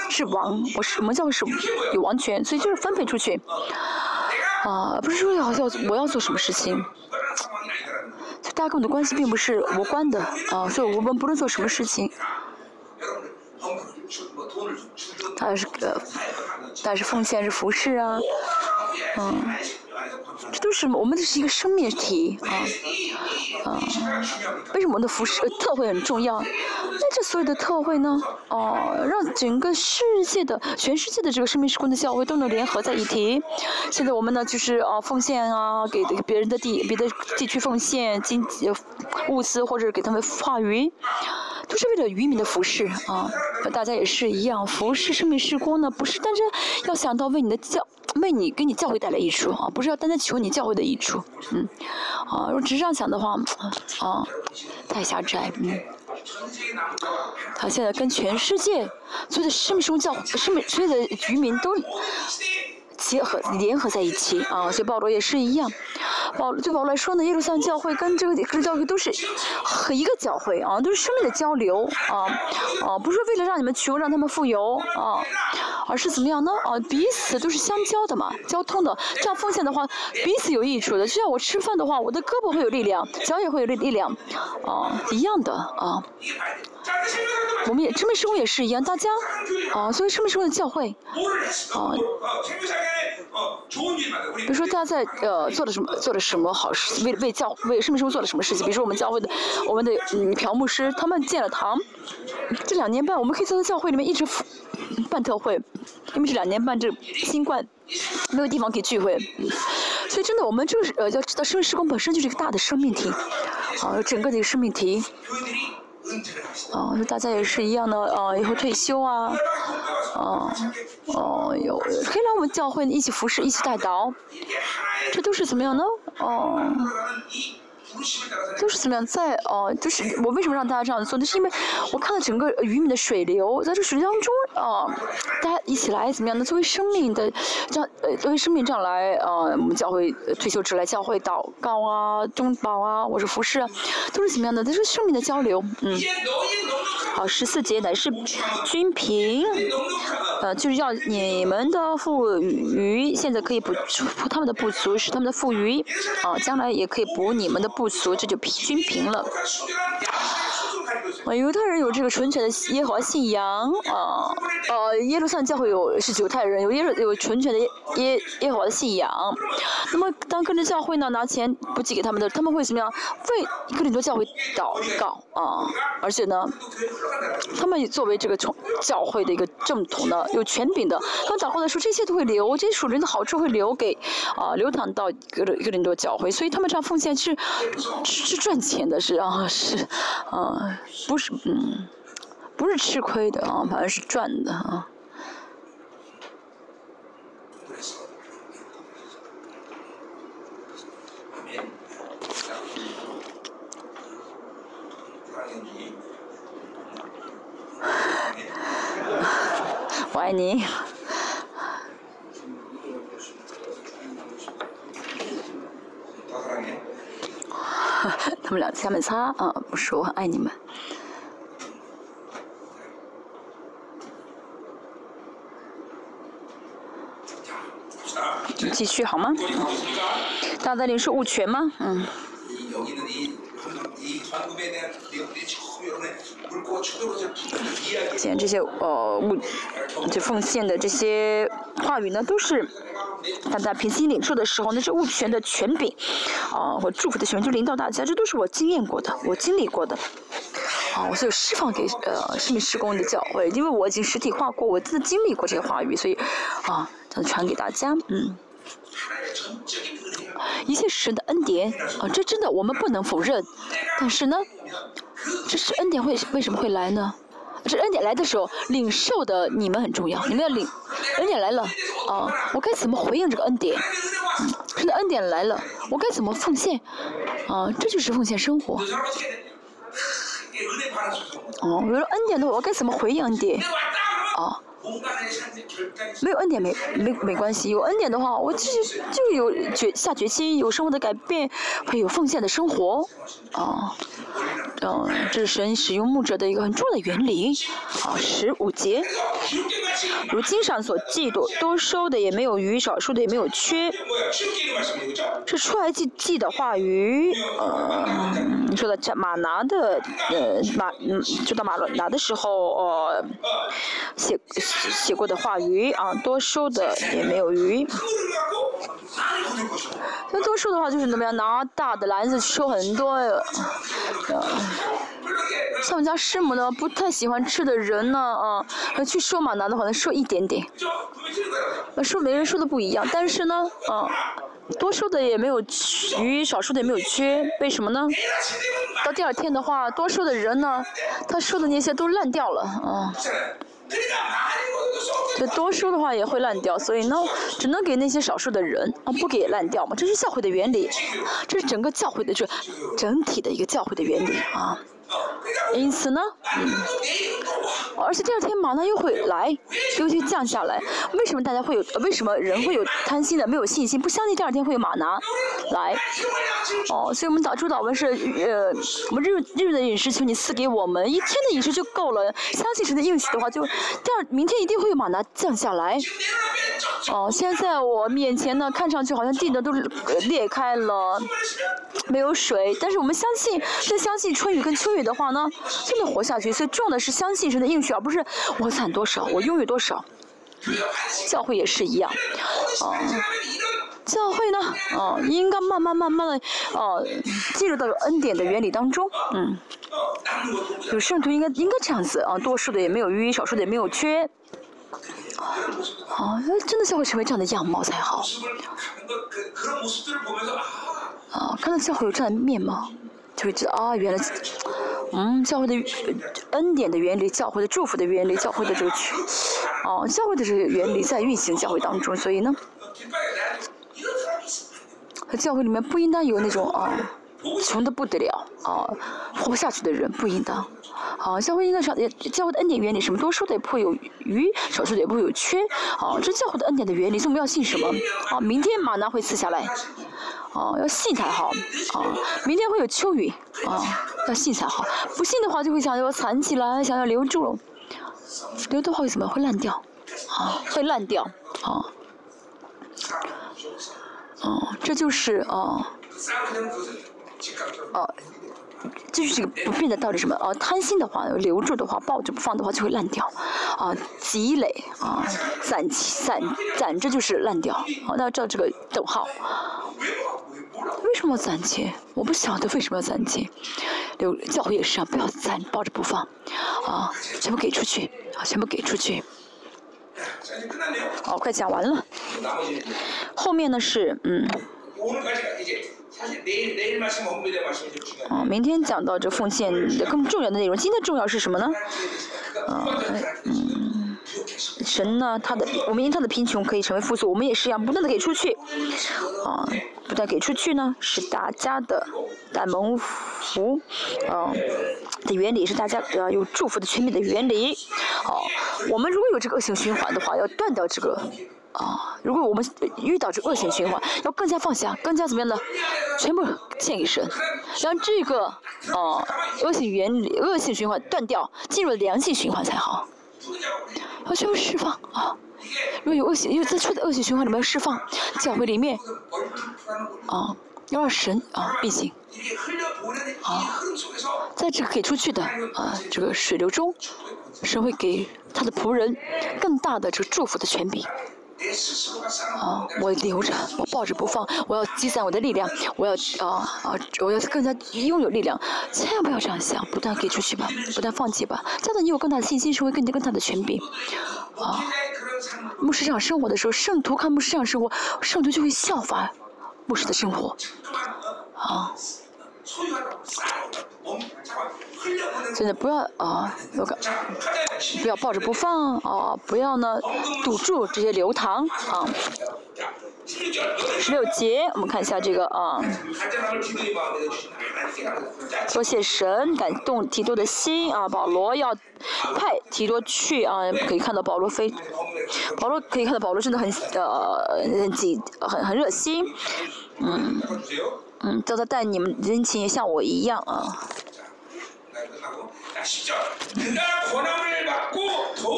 [SPEAKER 1] 是王，我是我们教是有王权，所以就是分配出去，啊，不是说要要我要做什么事情，大家跟我的关系并不是无关的啊，所以我们不论做什么事情，他是个，他是奉献是服饰啊，嗯。这都是我们这是一个生命体啊啊！为什么我的服饰特惠很重要？那这所有的特惠呢？哦，让整个世界的全世界的这个生命时空的教会都能联合在一起。现在我们呢，就是啊，奉献啊，给别人的地、别的地区奉献经济物资，或者给他们话语，都是为了渔民的服饰啊。大家也是一样，服侍生命时空呢，不是单单要想到为你的教。为你给你教会带来益处啊，不是要单单求你教会的益处，嗯，啊，如果只是这样想的话，啊，太狭窄，嗯。他现在跟全世界所有的生命教、生命所有的渔民都。结合联合在一起啊，所以保罗也是一样。保罗对保罗来说呢，耶路撒冷教会跟这个跟教会都是和一个教会啊，都是生命的交流啊啊，不是为了让你们穷，让他们富有啊，而是怎么样呢？啊，彼此都是相交的嘛，交通的。这样奉献的话，彼此有益处的。就像我吃饭的话，我的胳膊会有力量，脚也会有力力量啊，一样的啊。我们也生命生活也是一样，大家啊，所以生命生活的教会啊。比如说，大家在呃做了什么，做了什么好事，为为教为生命生活做了什么事情？比如说，我们教会的我们的嗯朴牧师，他们建了堂，这两年半，我们可以在教会里面一直办特会，因为这两年半这新冠没有地方可以聚会，所以真的，我们这个呃要知道，生命时光本身就是一个大的生命体，啊，整个的生命体。哦，大家也是一样的，哦，以后退休啊，哦，哦，有可以来我们教会一起服侍，一起带祷，这都是怎么样呢？哦。就是怎么样，在哦，就是我为什么让大家这样做？那是因为我看到整个渔民的水流，在这水流当中啊，大家一起来怎么样呢？作为生命的这样呃，作为生命这样来呃，我们教会退休之来教会祷告啊、中保啊，我是服侍，都是怎么样的？这是生命的交流，嗯。好，十四节乃是均平，呃，就是要你们的富余，现在可以补补他们的不足，使他们的富余，啊，将来也可以补你们的。不足，这就均平了。犹太人有这个纯全的耶和华信仰，啊，呃，耶路撒冷教会有是犹太人有耶有纯全的耶耶和华的信仰。那么，当跟着教会呢拿钱不寄给他们的，他们会怎么样？为跟着多教会祷告啊，而且呢，他们作为这个从教会的一个正统的有权柄的，他们祷告的时候，这些都会留，这些属灵的好处会留给啊流淌到哥哥林多教会，所以他们这样奉献是是赚钱的，是啊是啊。不是，嗯，不是吃亏的啊，反而是赚的啊。我爱你。他们俩下面擦啊，不是我很爱你们。继续好吗？大在领受物权吗？嗯。既然这些呃物，这奉献的这些话语呢，都是大家平心领受的时候，那是物权的权柄，啊，或祝福的权就领导大家，这都是我经验过的，我经历过的，啊，我所以释放给呃生命施工的教会，因为我已经实体化过，我真的经历过这些话语，所以啊，传给大家，嗯。一切神的恩典啊，这真的我们不能否认。但是呢，这是恩典会为什么会来呢？这恩典来的时候，领受的你们很重要。你们要领恩典来了，啊，我该怎么回应这个恩典？嗯，神的恩典来了，我该怎么奉献？啊，这就是奉献生活。哦，有了恩典的话，我该怎么回应恩典？啊。没有恩典没没没关系，有恩典的话，我就就有决下决心，有生活的改变，会有奉献的生活，啊，嗯，这是神使用牧者的一个很重要的原理，啊，十五节，如经上所记多多收的也没有余，少数的也没有缺，是出来记记的话语，呃，你说的这马拿的，呃马嗯，就到马拿的时候，呃，写。写过的话鱼啊，多收的也没有鱼。那多收的话就是怎么样？拿大的篮子收很多。像我们家师母呢，不太喜欢吃的人呢，啊，去收马拿的话，能收一点点。收每人收的不一样，但是呢，啊，多收的也没有鱼，少收的也没有缺。为什么呢？到第二天的话，多收的人呢，他收的那些都烂掉了，啊。这多收的话也会烂掉，所以呢，只能给那些少数的人啊，不给烂掉嘛。这是教会的原理，这是整个教会的这整体的一个教会的原理啊。因此呢，嗯，而且第二天马上又会来，又去降下来。为什么大家会有？为什么人会有贪心的、没有信心、不相信第二天会有马拿来？哦，所以我们导主导文是呃，我们日日的饮食求你赐给我们一天的饮食就够了。相信神的应许的话，就第二明天一定会有马拿降下来。哦，现在我面前呢，看上去好像地呢都裂开了，没有水，但是我们相信，是相信春雨跟秋的话呢，就能活下去。所以重要的是相信神的应许，而不是我攒多少，我拥有多少。教会也是一样，啊，教会呢，啊，应该慢慢慢慢的，啊，进入到恩典的原理当中，嗯，有圣徒应该应该这样子啊，多数的也没有余，少数的也没有缺。啊，真的教会成为这样的样貌才好。啊，看到教会有这样的面貌，就会知道啊，原来，嗯，教会的恩典的原理，教会的祝福的原理，教会的这个，哦，教会的这个原理在运行教会当中，所以呢，教会里面不应当有那种啊。穷的不得了啊，活不下去的人不应当。啊，教会应该上教会的恩典原理，什么多数的也不会有余，少数的也不会有缺。啊，这教会的恩典的原理，所以我们要信什么？啊，明天马拿会赐下来。啊，要信才好。啊，明天会有秋雨。啊，要信才好。不信的话，就会想要藏起来，想要留住。留的话会怎么？会烂掉。啊，会烂掉。啊。哦，这就是啊。哦，这就是个不变的道理，什么？哦，贪心的话，留住的话，抱着不放的话，就会烂掉。啊，积累啊，攒攒攒着就是烂掉。好，那照这个逗号。为什么要攒钱？我不晓得为什么要攒钱。留教会也是啊，不要攒，抱着不放。啊，全部给出去，啊，全部给出去。好，快讲完了。后面呢是嗯。哦，明天讲到这奉献的更重要的内容。今天重要是什么呢？啊，嗯，神呢，他的我们因他的贫穷可以成为富足，我们也是一样，不断的给出去。啊，不断给出去呢，是大家的大蒙福，啊的原理是大家呃有祝福的全面的原理。好，我们如果有这个恶性循环的话，要断掉这个。啊，如果我们遇到这恶性循环，要更加放下，更加怎么样的，全部献给神，让这个啊恶性原理、恶性循环断掉，进入良性循环才好。要需要释放啊！如果有恶习，因为在错的恶习循环里面释放，教会里面啊，要让神啊并行啊，在这个给出去的啊这个水流中，神会给他的仆人更大的这个祝福的权柄。啊！我留着，我抱着不放，我要积攒我的力量，我要啊啊！我要更加拥有力量，千万不要这样想，不断给出去吧，不断放弃吧，这样子你有更大的信心，成为更加更大的权柄。啊！牧师这样生活的时候，圣徒看牧师这样生活，圣徒就会效法牧师的生活。啊！真的不要啊，我感不要抱着不放啊，不要呢堵住这些流淌啊。十六节，我们看一下这个啊。多谢神感动提多的心啊，保罗要派提多去啊，可以看到保罗非，保罗可以看到保罗真的很呃很紧很很热心，嗯嗯，叫他带你们人情也像我一样啊。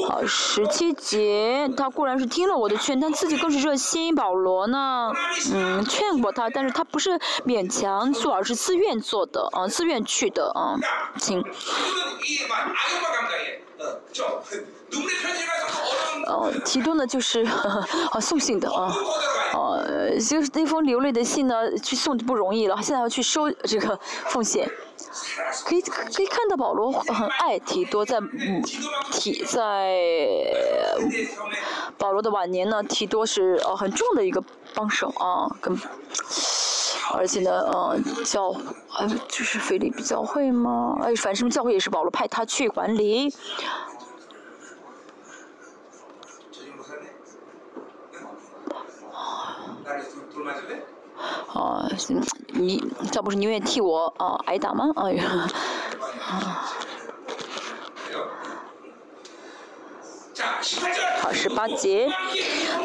[SPEAKER 1] 好，十七节，他固然是听了我的劝，但自己更是热心。保罗呢，嗯，劝过他，但是他不是勉强做，而是自愿做的，啊，自愿去的，啊，请。哦，提多呢就是 啊送信的啊，呃，就是那封流泪的信呢，去送就不容易了，现在要去收这个奉献。可以可以看到保罗很爱提多，在嗯提在保罗的晚年呢，提多是呃很重的一个帮手啊，跟而且呢呃教呃就是菲利比教会吗？哎，反正教会也是保罗派他去管理。啊，你这不是宁愿替我啊挨打吗？哎呀，好，十八节，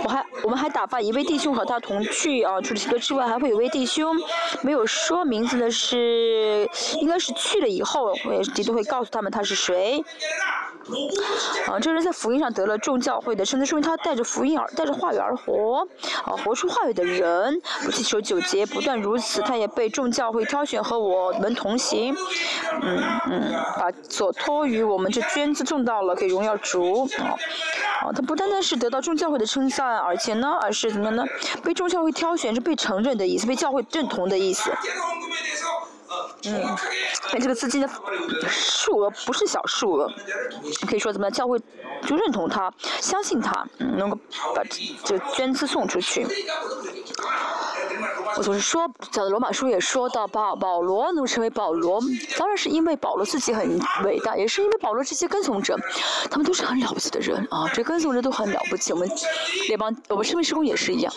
[SPEAKER 1] 我还我们还打发一位弟兄和他同去啊，除了几个之外，还会有位弟兄没有说名字的是，应该是去了以后，我也绝对会告诉他们他是谁。啊，这人在福音上得了众教会的，甚至说明他带着福音而带着话语而活，啊，活出话语的人，不祈求九节，不断如此，他也被众教会挑选和我们同行，嗯嗯，把所托于我们这捐资种到了，给荣耀主，啊，啊，他不不单单是得到众教会的称赞，而且呢，而是怎么呢？被众教会挑选是被承认的意思，被教会认同的意思。嗯，这个资金的数额不是小数额，可以说怎么教会就认同他，相信他，能够把这捐资送出去。我总是说，讲罗马书也说到，保保罗能成为保罗，当然是因为保罗自己很伟大，也是因为保罗这些跟从者，他们都是很了不起的人啊，这跟从者都很了不起。我们列邦，我们生命施工也是一样，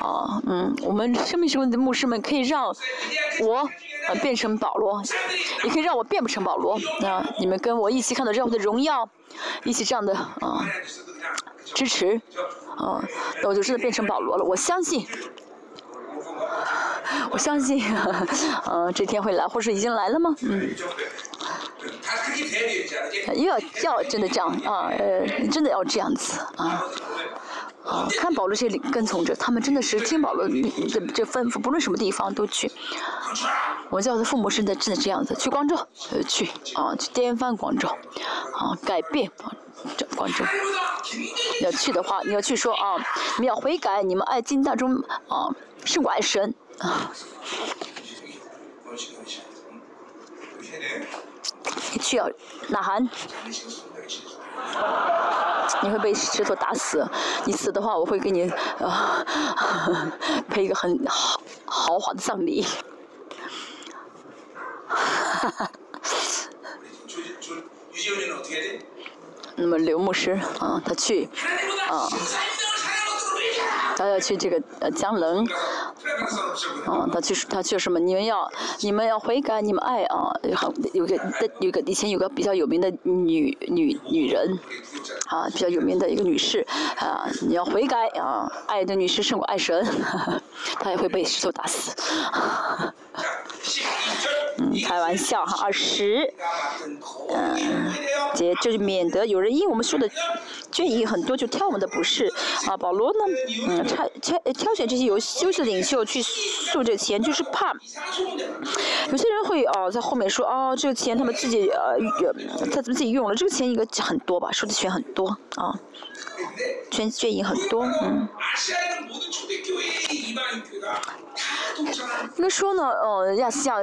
[SPEAKER 1] 啊，嗯，我们生命施工的牧师们可以让我。呃，变成保罗，也可以让我变不成保罗。那你们跟我一起看到这样的荣耀，一起这样的啊支持，啊，那我就真的变成保罗了。我相信，我相信，嗯，这天会来，或是已经来了吗？嗯，又要要真的这样啊，呃，真的要这样子啊。啊，看保罗这些跟从者，他们真的是听保罗的这吩咐，不论什么地方都去。我叫他父母是在真的这样子，去广州，去啊，去颠翻广州，啊，改变这广州。要去的话，你要去说啊，你们要悔改，你们爱金大中啊，胜过爱神啊。去要呐喊。你会被石头打死，你死的话，我会给你呃 配一个很豪豪华的葬礼。那么刘牧师啊，他去啊。他要去这个呃江棱，啊，他去他去什么？你们要你们要悔改，你们爱啊，有个有个以前有个比较有名的女女女人，啊，比较有名的一个女士，啊，你要悔改啊，爱的女士胜过爱神，她也会被石头打死。嗯，开玩笑哈，二十，嗯，姐就是免得有人因我们说的建议很多就挑我们的不是，啊，保罗呢，嗯，挑挑挑选这些有优秀的领袖去送这个钱，就是怕有些人会哦在后面说哦这个钱他们自己呃他怎么自己用了，这个钱应该很多吧，说的钱很多啊，捐捐银很多，嗯。应该说呢，呃，亚细亚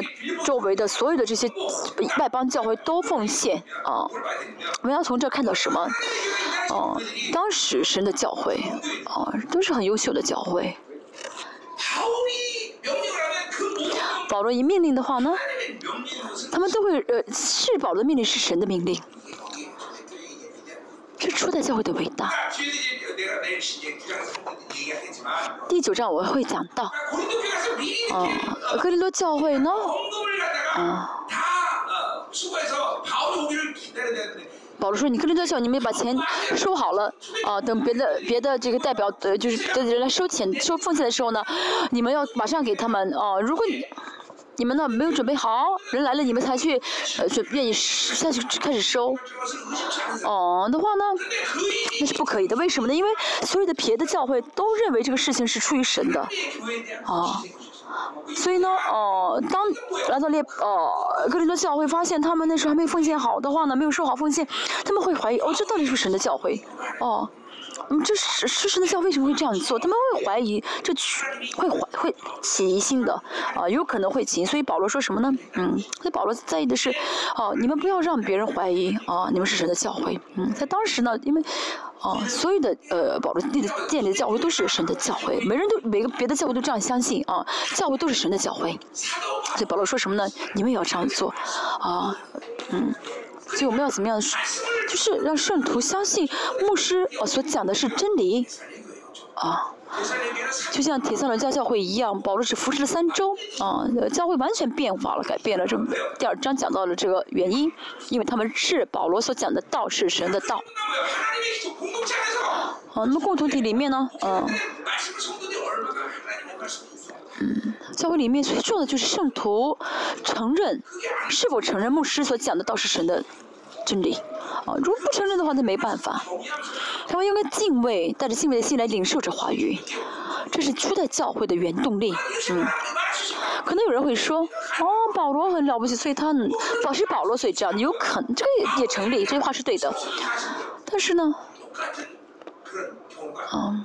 [SPEAKER 1] 周围的所有的这些外邦教会都奉献啊。我们要从这看到什么？哦，当时神的教会，哦，都是很优秀的教会。保罗一命令的话呢，他们都会呃，是保罗命令是神的命令。这初代教会的伟大。第九章我会讲到，啊，哥林多教会呢，啊，保罗说：“你哥林多教，你们把钱收好了，啊，等别的别的这个代表呃，就是的人来收钱收奉献的时候呢，你们要马上给他们，啊，如果你。”你们呢没有准备好，人来了你们才去，呃，准愿意下去开始收，哦的话呢，那是不可以的。为什么呢？因为所有的别的教会都认为这个事情是出于神的，啊，所以呢，哦，当来到列，哦，格林多教会发现他们那时候还没有奉献好的话呢，没有收好奉献，他们会怀疑，哦，这到底是神的教会，哦。嗯，这是事实的教为什么会这样做？他们会怀疑，这会怀会起疑心的，啊，有可能会起。所以保罗说什么呢？嗯，所以保罗在意的是，哦，你们不要让别人怀疑，啊，你们是神的教会。嗯，在当时呢，因为，哦，所有的呃保罗建立建立的教会都是神的教会，每人都每个别的教会都这样相信，啊，教会都是神的教会。所以保罗说什么呢？你们也要这样做，啊，嗯。所以我们要怎么样？就是让圣徒相信牧师哦所讲的是真理，啊，就像铁三轮教教会一样，保罗只服侍了三周，啊，教会完全变化了，改变了。这第二章讲到了这个原因，因为他们是保罗所讲的道是神的道。啊，那么共同体里面呢，嗯，嗯，教会里面最重要的就是圣徒承认是否承认牧师所讲的道是神的。真理，啊，如果不承认的话，那没办法。他们应该敬畏，带着敬畏的心来领受这话语，这是初代教会的原动力。嗯，可能有人会说，哦，保罗很了不起，所以他保是保罗，所以这样，有可能这个也也成立，这句话是对的。但是呢，啊，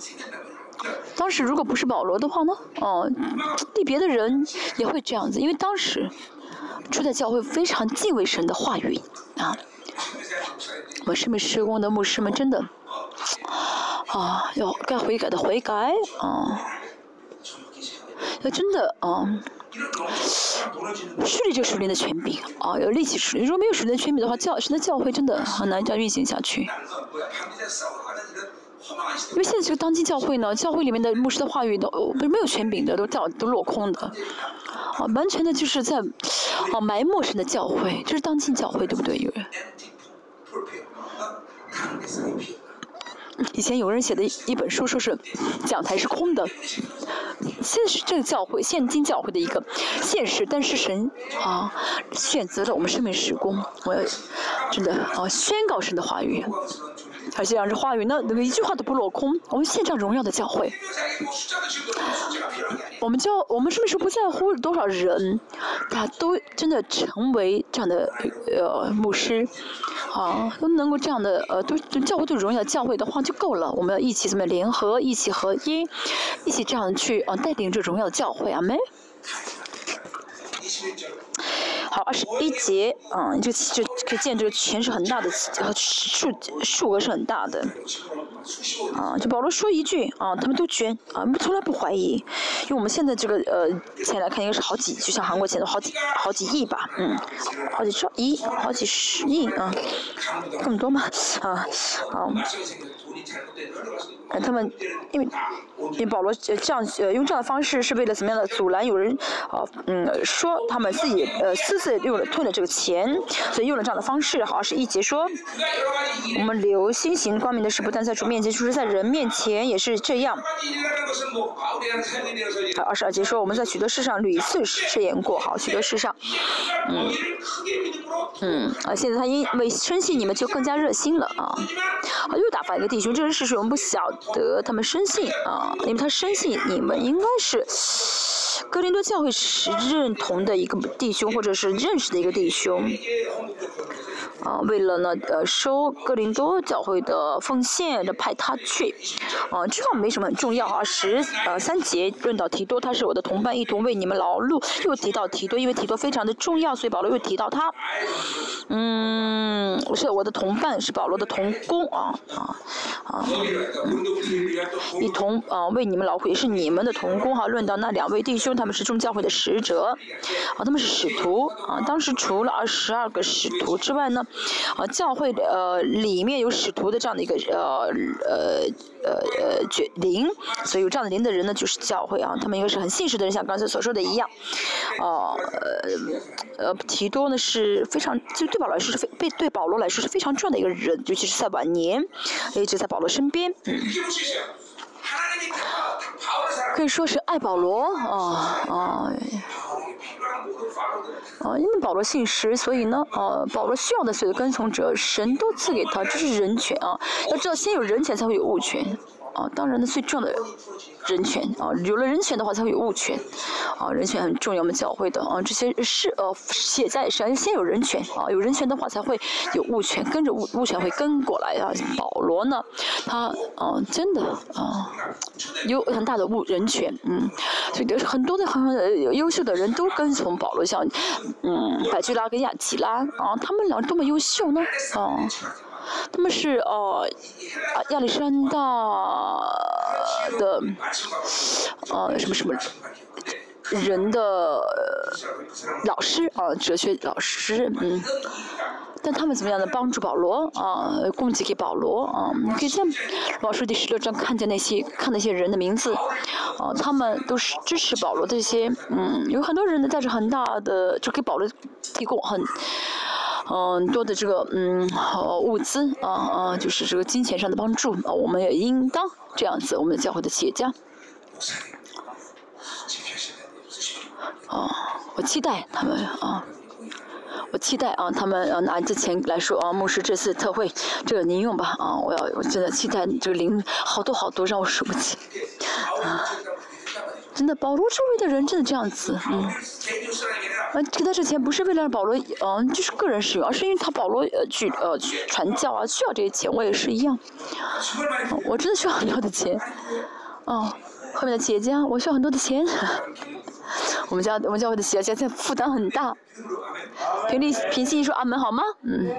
[SPEAKER 1] 当时如果不是保罗的话呢，哦，对别的人也会这样子，因为当时初代教会非常敬畏神的话语，啊。我们圣命施工的牧师们真的，啊，要该悔改的悔改，啊，要真的啊，树立这个属灵的权柄，啊，要立起树。如果没有属灵的权柄的话，教神的教会真的很难这样运行下去。因为现在这个当今教会呢，教会里面的牧师的话语都不是没有权柄的，都掉都落空的，啊，完全的就是在啊埋没神的教会，这是当今教会对不对？有人。以前有人写的一本书，说是讲台是空的，现是这个教会现今教会的一个现实，但是神啊选择了我们生命时光，我要真的啊宣告神的话语。而且让这话语呢，那个一句话都不落空。我们献上荣耀的教会，我们教我们是不是不在乎多少人，他都真的成为这样的呃牧师，啊，都能够这样的呃都教会都荣耀教会的话就够了。我们要一起怎么联合，一起合一，一起这样去啊带领这荣耀教会，阿门。好，二十一节，嗯，就就可以见这个钱是很大的，数数额是很大的，啊，就保罗说一句，啊，他们都捐，啊，从来不怀疑，因为我们现在这个呃钱来看，应该是好几，就像韩国钱都好几好几亿吧，嗯，好几兆亿，好几十亿啊，这么多吗？啊，好。他们因为因为保罗这样呃用这样的方式是为了怎么样的阻拦有人啊嗯说他们自己呃私自用了吞了这个钱，所以用了这样的方式，好像是一节说我们留心行光明的事，不但在主面前，就是在人面前也是这样。好，二十二节说我们在许多事上屡次试验过，好许多事上，嗯嗯啊现在他因为深信你们就更加热心了啊，又打发一个弟兄，这个事实我们不晓得，他们深信啊，因为他深信你们应该是格林多教会是认同的一个弟兄，或者是认识的一个弟兄。啊，为了呢呃收哥林多教会的奉献，就派他去，啊，这个没什么很重要啊。十呃三节论到提多，他是我的同伴，一同为你们劳碌。又提到提多，因为提多非常的重要，所以保罗又提到他。嗯，是我的同伴，是保罗的同工啊啊啊，一同啊为你们劳苦，也是你们的同工哈。论到那两位弟兄，他们是众教会的使者，啊，他们是使徒啊。当时除了二十二个使徒之外呢，啊，教会的呃里面有使徒的这样的一个呃呃呃呃决灵，所以有这样的灵的人呢，就是教会啊。他们应该是很信实的人，像刚才所说的一样，啊呃呃提多呢是非常就对保罗来说是非被对保罗来说是非常重要的一个人，尤其是在晚年一直在保罗身边，嗯。可以说是爱保罗啊啊啊！因为保罗信实，所以呢，啊，保罗需要的所有跟从者，神都赐给他，这是人权啊！要知道，先有人权，才会有物权。啊，当然呢，最重要的人权啊，有了人权的话，才会有物权，啊，人权很重要，我们教会的啊，这些是呃，写在先先有人权啊，有人权的话，才会有物权，跟着物物权会跟过来啊。保罗呢，他啊，真的啊，有很大的物人权，嗯，所以很多的很优秀的人都跟从保罗，像嗯，百基拉跟亚基拉啊，他们俩多么优秀呢，啊。他们是呃，亚历山大的呃什么什么人的老师啊，哲学老师，嗯，但他们怎么样的帮助保罗啊，供给给保罗啊？可以在老师第十六章看见那些看那些人的名字啊，他们都是支持保罗的这些，嗯，有很多人呢带着很大的就给保罗提供很。嗯，多的这个嗯物资啊啊，就是这个金钱上的帮助啊，我们也应当这样子，我们的教会的企业家。啊，我期待他们啊，我期待啊，他们啊拿这钱来说啊，牧师这次特惠，这个您用吧啊，我要我真的期待这个零好多好多让我数不清啊。真的，保罗周围的人真的这样子，嗯，啊，给他这钱不是为了让保罗，嗯，就是个人使用，而是因为他保罗呃去呃传教啊，需要这些钱，我也是一样，我真的需要很多的钱，哦，后面的企业家，我需要很多的钱，我们家我们教会的企业家现在负担很大，平力平心说阿门好吗？嗯。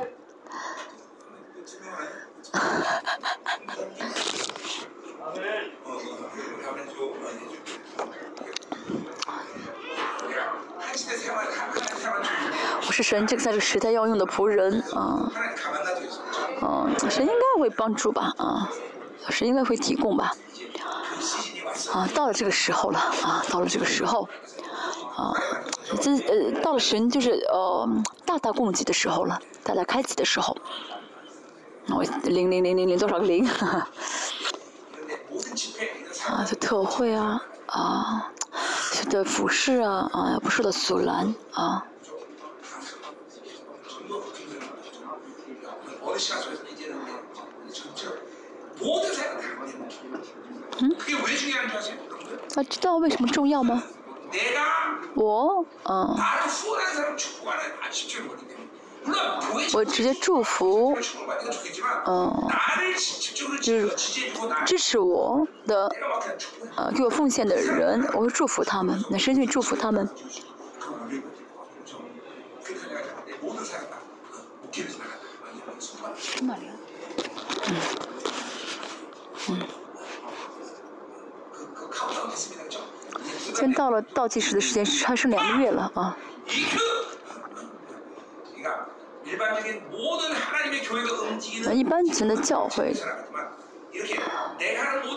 [SPEAKER 1] 我是神，这个在这个时代要用的仆人啊，嗯，神应该会帮助吧啊，神应该会提供吧，啊，到了这个时候了啊，到了这个时候，啊，这呃，到了神就是呃大大供给的时候了，大大开启的时候，我零零零零零多少个零，啊，这特惠啊啊。的服饰啊啊，不受的阻拦啊。嗯？啊知道为什么重要吗？我嗯。我直接祝福，嗯，就是支持我的，呃，给我奉献的人，我会祝福他们，那深信祝福他们。嗯，嗯。现在到了倒计时的时间，还剩两个月了啊。那一般型的教会，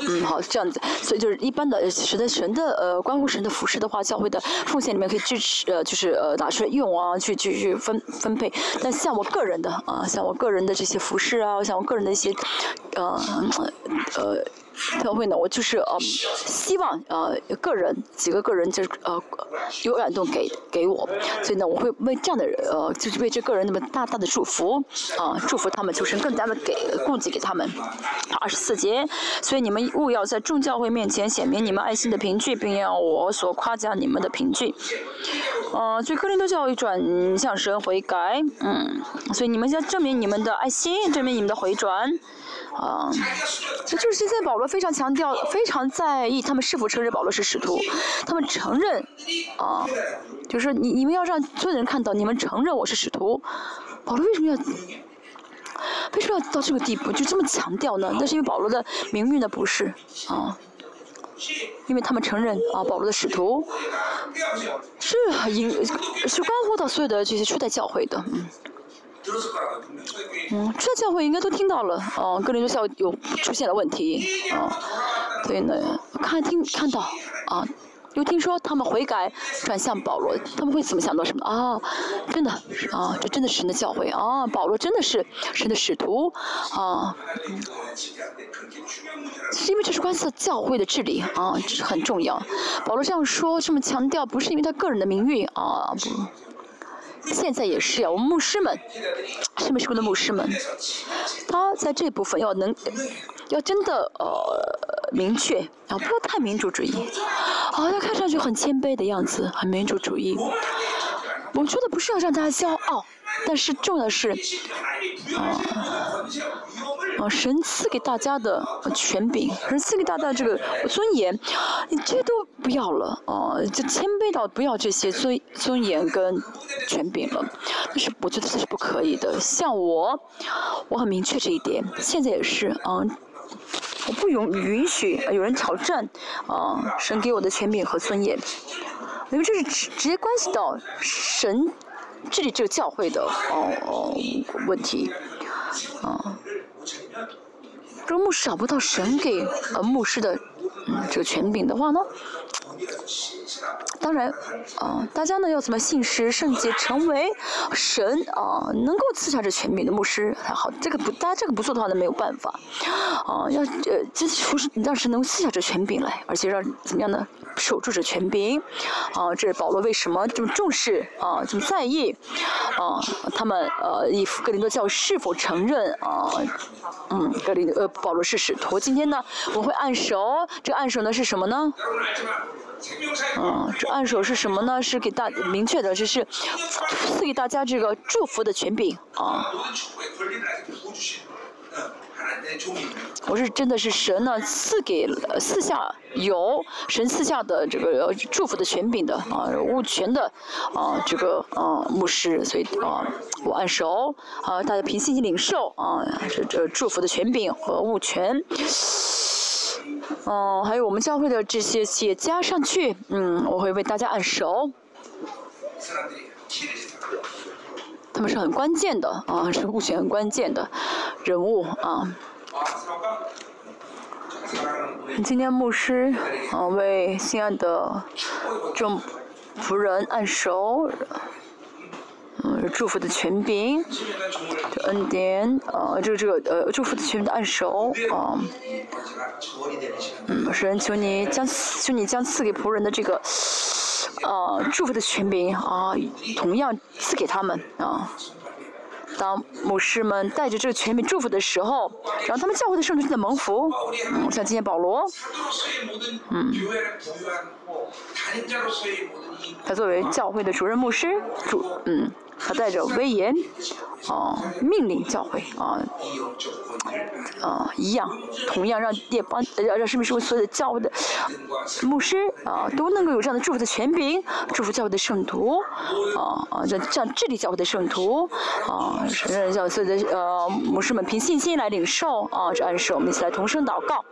[SPEAKER 1] 嗯，好，这样子，所以就是一般的神的神的呃，关乎神的服饰的话，教会的奉献里面可以支持呃，就是呃拿出来用啊，去去去分分配。但像我个人的啊，像我个人的这些服饰啊，像我个人的一些呃呃。教会呢，我就是呃，希望呃个人几个个人就是呃有感动给给我，所以呢，我会为这样的人呃，就是为这个人那么大大的祝福啊，祝福他们，就是更加的给供给给他们。二十四节，所以你们务要在众教会面前显明你们爱心的凭据，并要我所夸奖你们的凭据。呃，所以克林多教会转向神悔改，嗯，所以你们要证明你们的爱心，证明你们的回转。啊，这就是现在保罗非常强调，非常在意他们是否承认保罗是使徒。他们承认，啊，就是你你们要让所有人看到，你们承认我是使徒。保罗为什么要为什么要到这个地步，就这么强调呢？那是因为保罗的名誉呢不是啊，因为他们承认啊，保罗的使徒是影是关乎到所有的这些初代教会的，嗯。嗯，这教会应该都听到了，哦，格林多教有出现了问题，哦，所以呢，看听看到，啊，又听说他们悔改转向保罗，他们会怎么想到什么？啊，真的，啊，这真的是神的教会，啊，保罗真的是神的使徒，啊，是因为这是关系到教会的治理，啊，这是很重要。保罗这样说，这么强调，不是因为他个人的名誉，啊，不。现在也是呀，我们牧师们，是不是的牧师们？他在这部分要能，要真的呃明确啊，不要太民主主义，啊，他看上去很谦卑的样子，很民主主义。我说的不是要让大家骄傲。但是重要的是，啊，啊，神赐给大家的权柄，神赐给大家这个尊严，你这些都不要了，啊，就谦卑到不要这些尊尊严跟权柄了，但是我觉得这是不可以的。像我，我很明确这一点，现在也是，啊，我不允允许有人挑战，啊，神给我的权柄和尊严，因为这是直直接关系到神。这里这个教会的哦哦问题，啊，果牧师找不到神给呃牧师的嗯这个权柄的话呢？当然，啊，大家呢要怎么信实圣洁，成为神啊，能够赐下这权柄的牧师才好。这个不，大家这个不做的话呢，没有办法。啊，要呃，这除是让神能赐下这权柄来，而且让怎么样呢？守住这权柄。啊，这是保罗为什么这么重视啊，这么在意啊？他们呃，以格林多教是否承认啊？嗯，格林呃，保罗是使徒。今天呢，我会按手，这按手呢是什么呢？嗯，这按手是什么呢？是给大明确的，就是赐给大家这个祝福的权柄啊。我是真的是神呢赐给赐下有神赐下的这个祝福的权柄的啊物权的啊这个啊牧师，所以啊我按手啊大家凭信心领受啊这这祝福的权柄和物权。哦，还有我们教会的这些企业家上去，嗯，我会为大家按手。他们是很关键的啊，是目前很关键的人物啊。今天牧师啊为心爱的众仆人按手。嗯，祝福的权柄，恩典，呃，这个这个呃，祝福的权柄的按手，啊，嗯，神求你将求你将赐给仆人的这个，呃，祝福的权柄啊，同样赐给他们啊。当牧师们带着这个权柄祝福的时候，然后他们教会的圣徒正在蒙福，嗯，像今天保罗，嗯，他作为教会的主任牧师，主，嗯。他带着威严，啊，命令教会，啊，啊，一样，同样让列邦，让让圣命社会所有的教会的牧师，啊，都能够有这样的祝福的权柄，祝福教会的圣徒，啊啊，这这样治理教会的圣徒，啊，让教所有的呃牧师们凭信心来领受，啊，这暗示我们一起来同声祷告。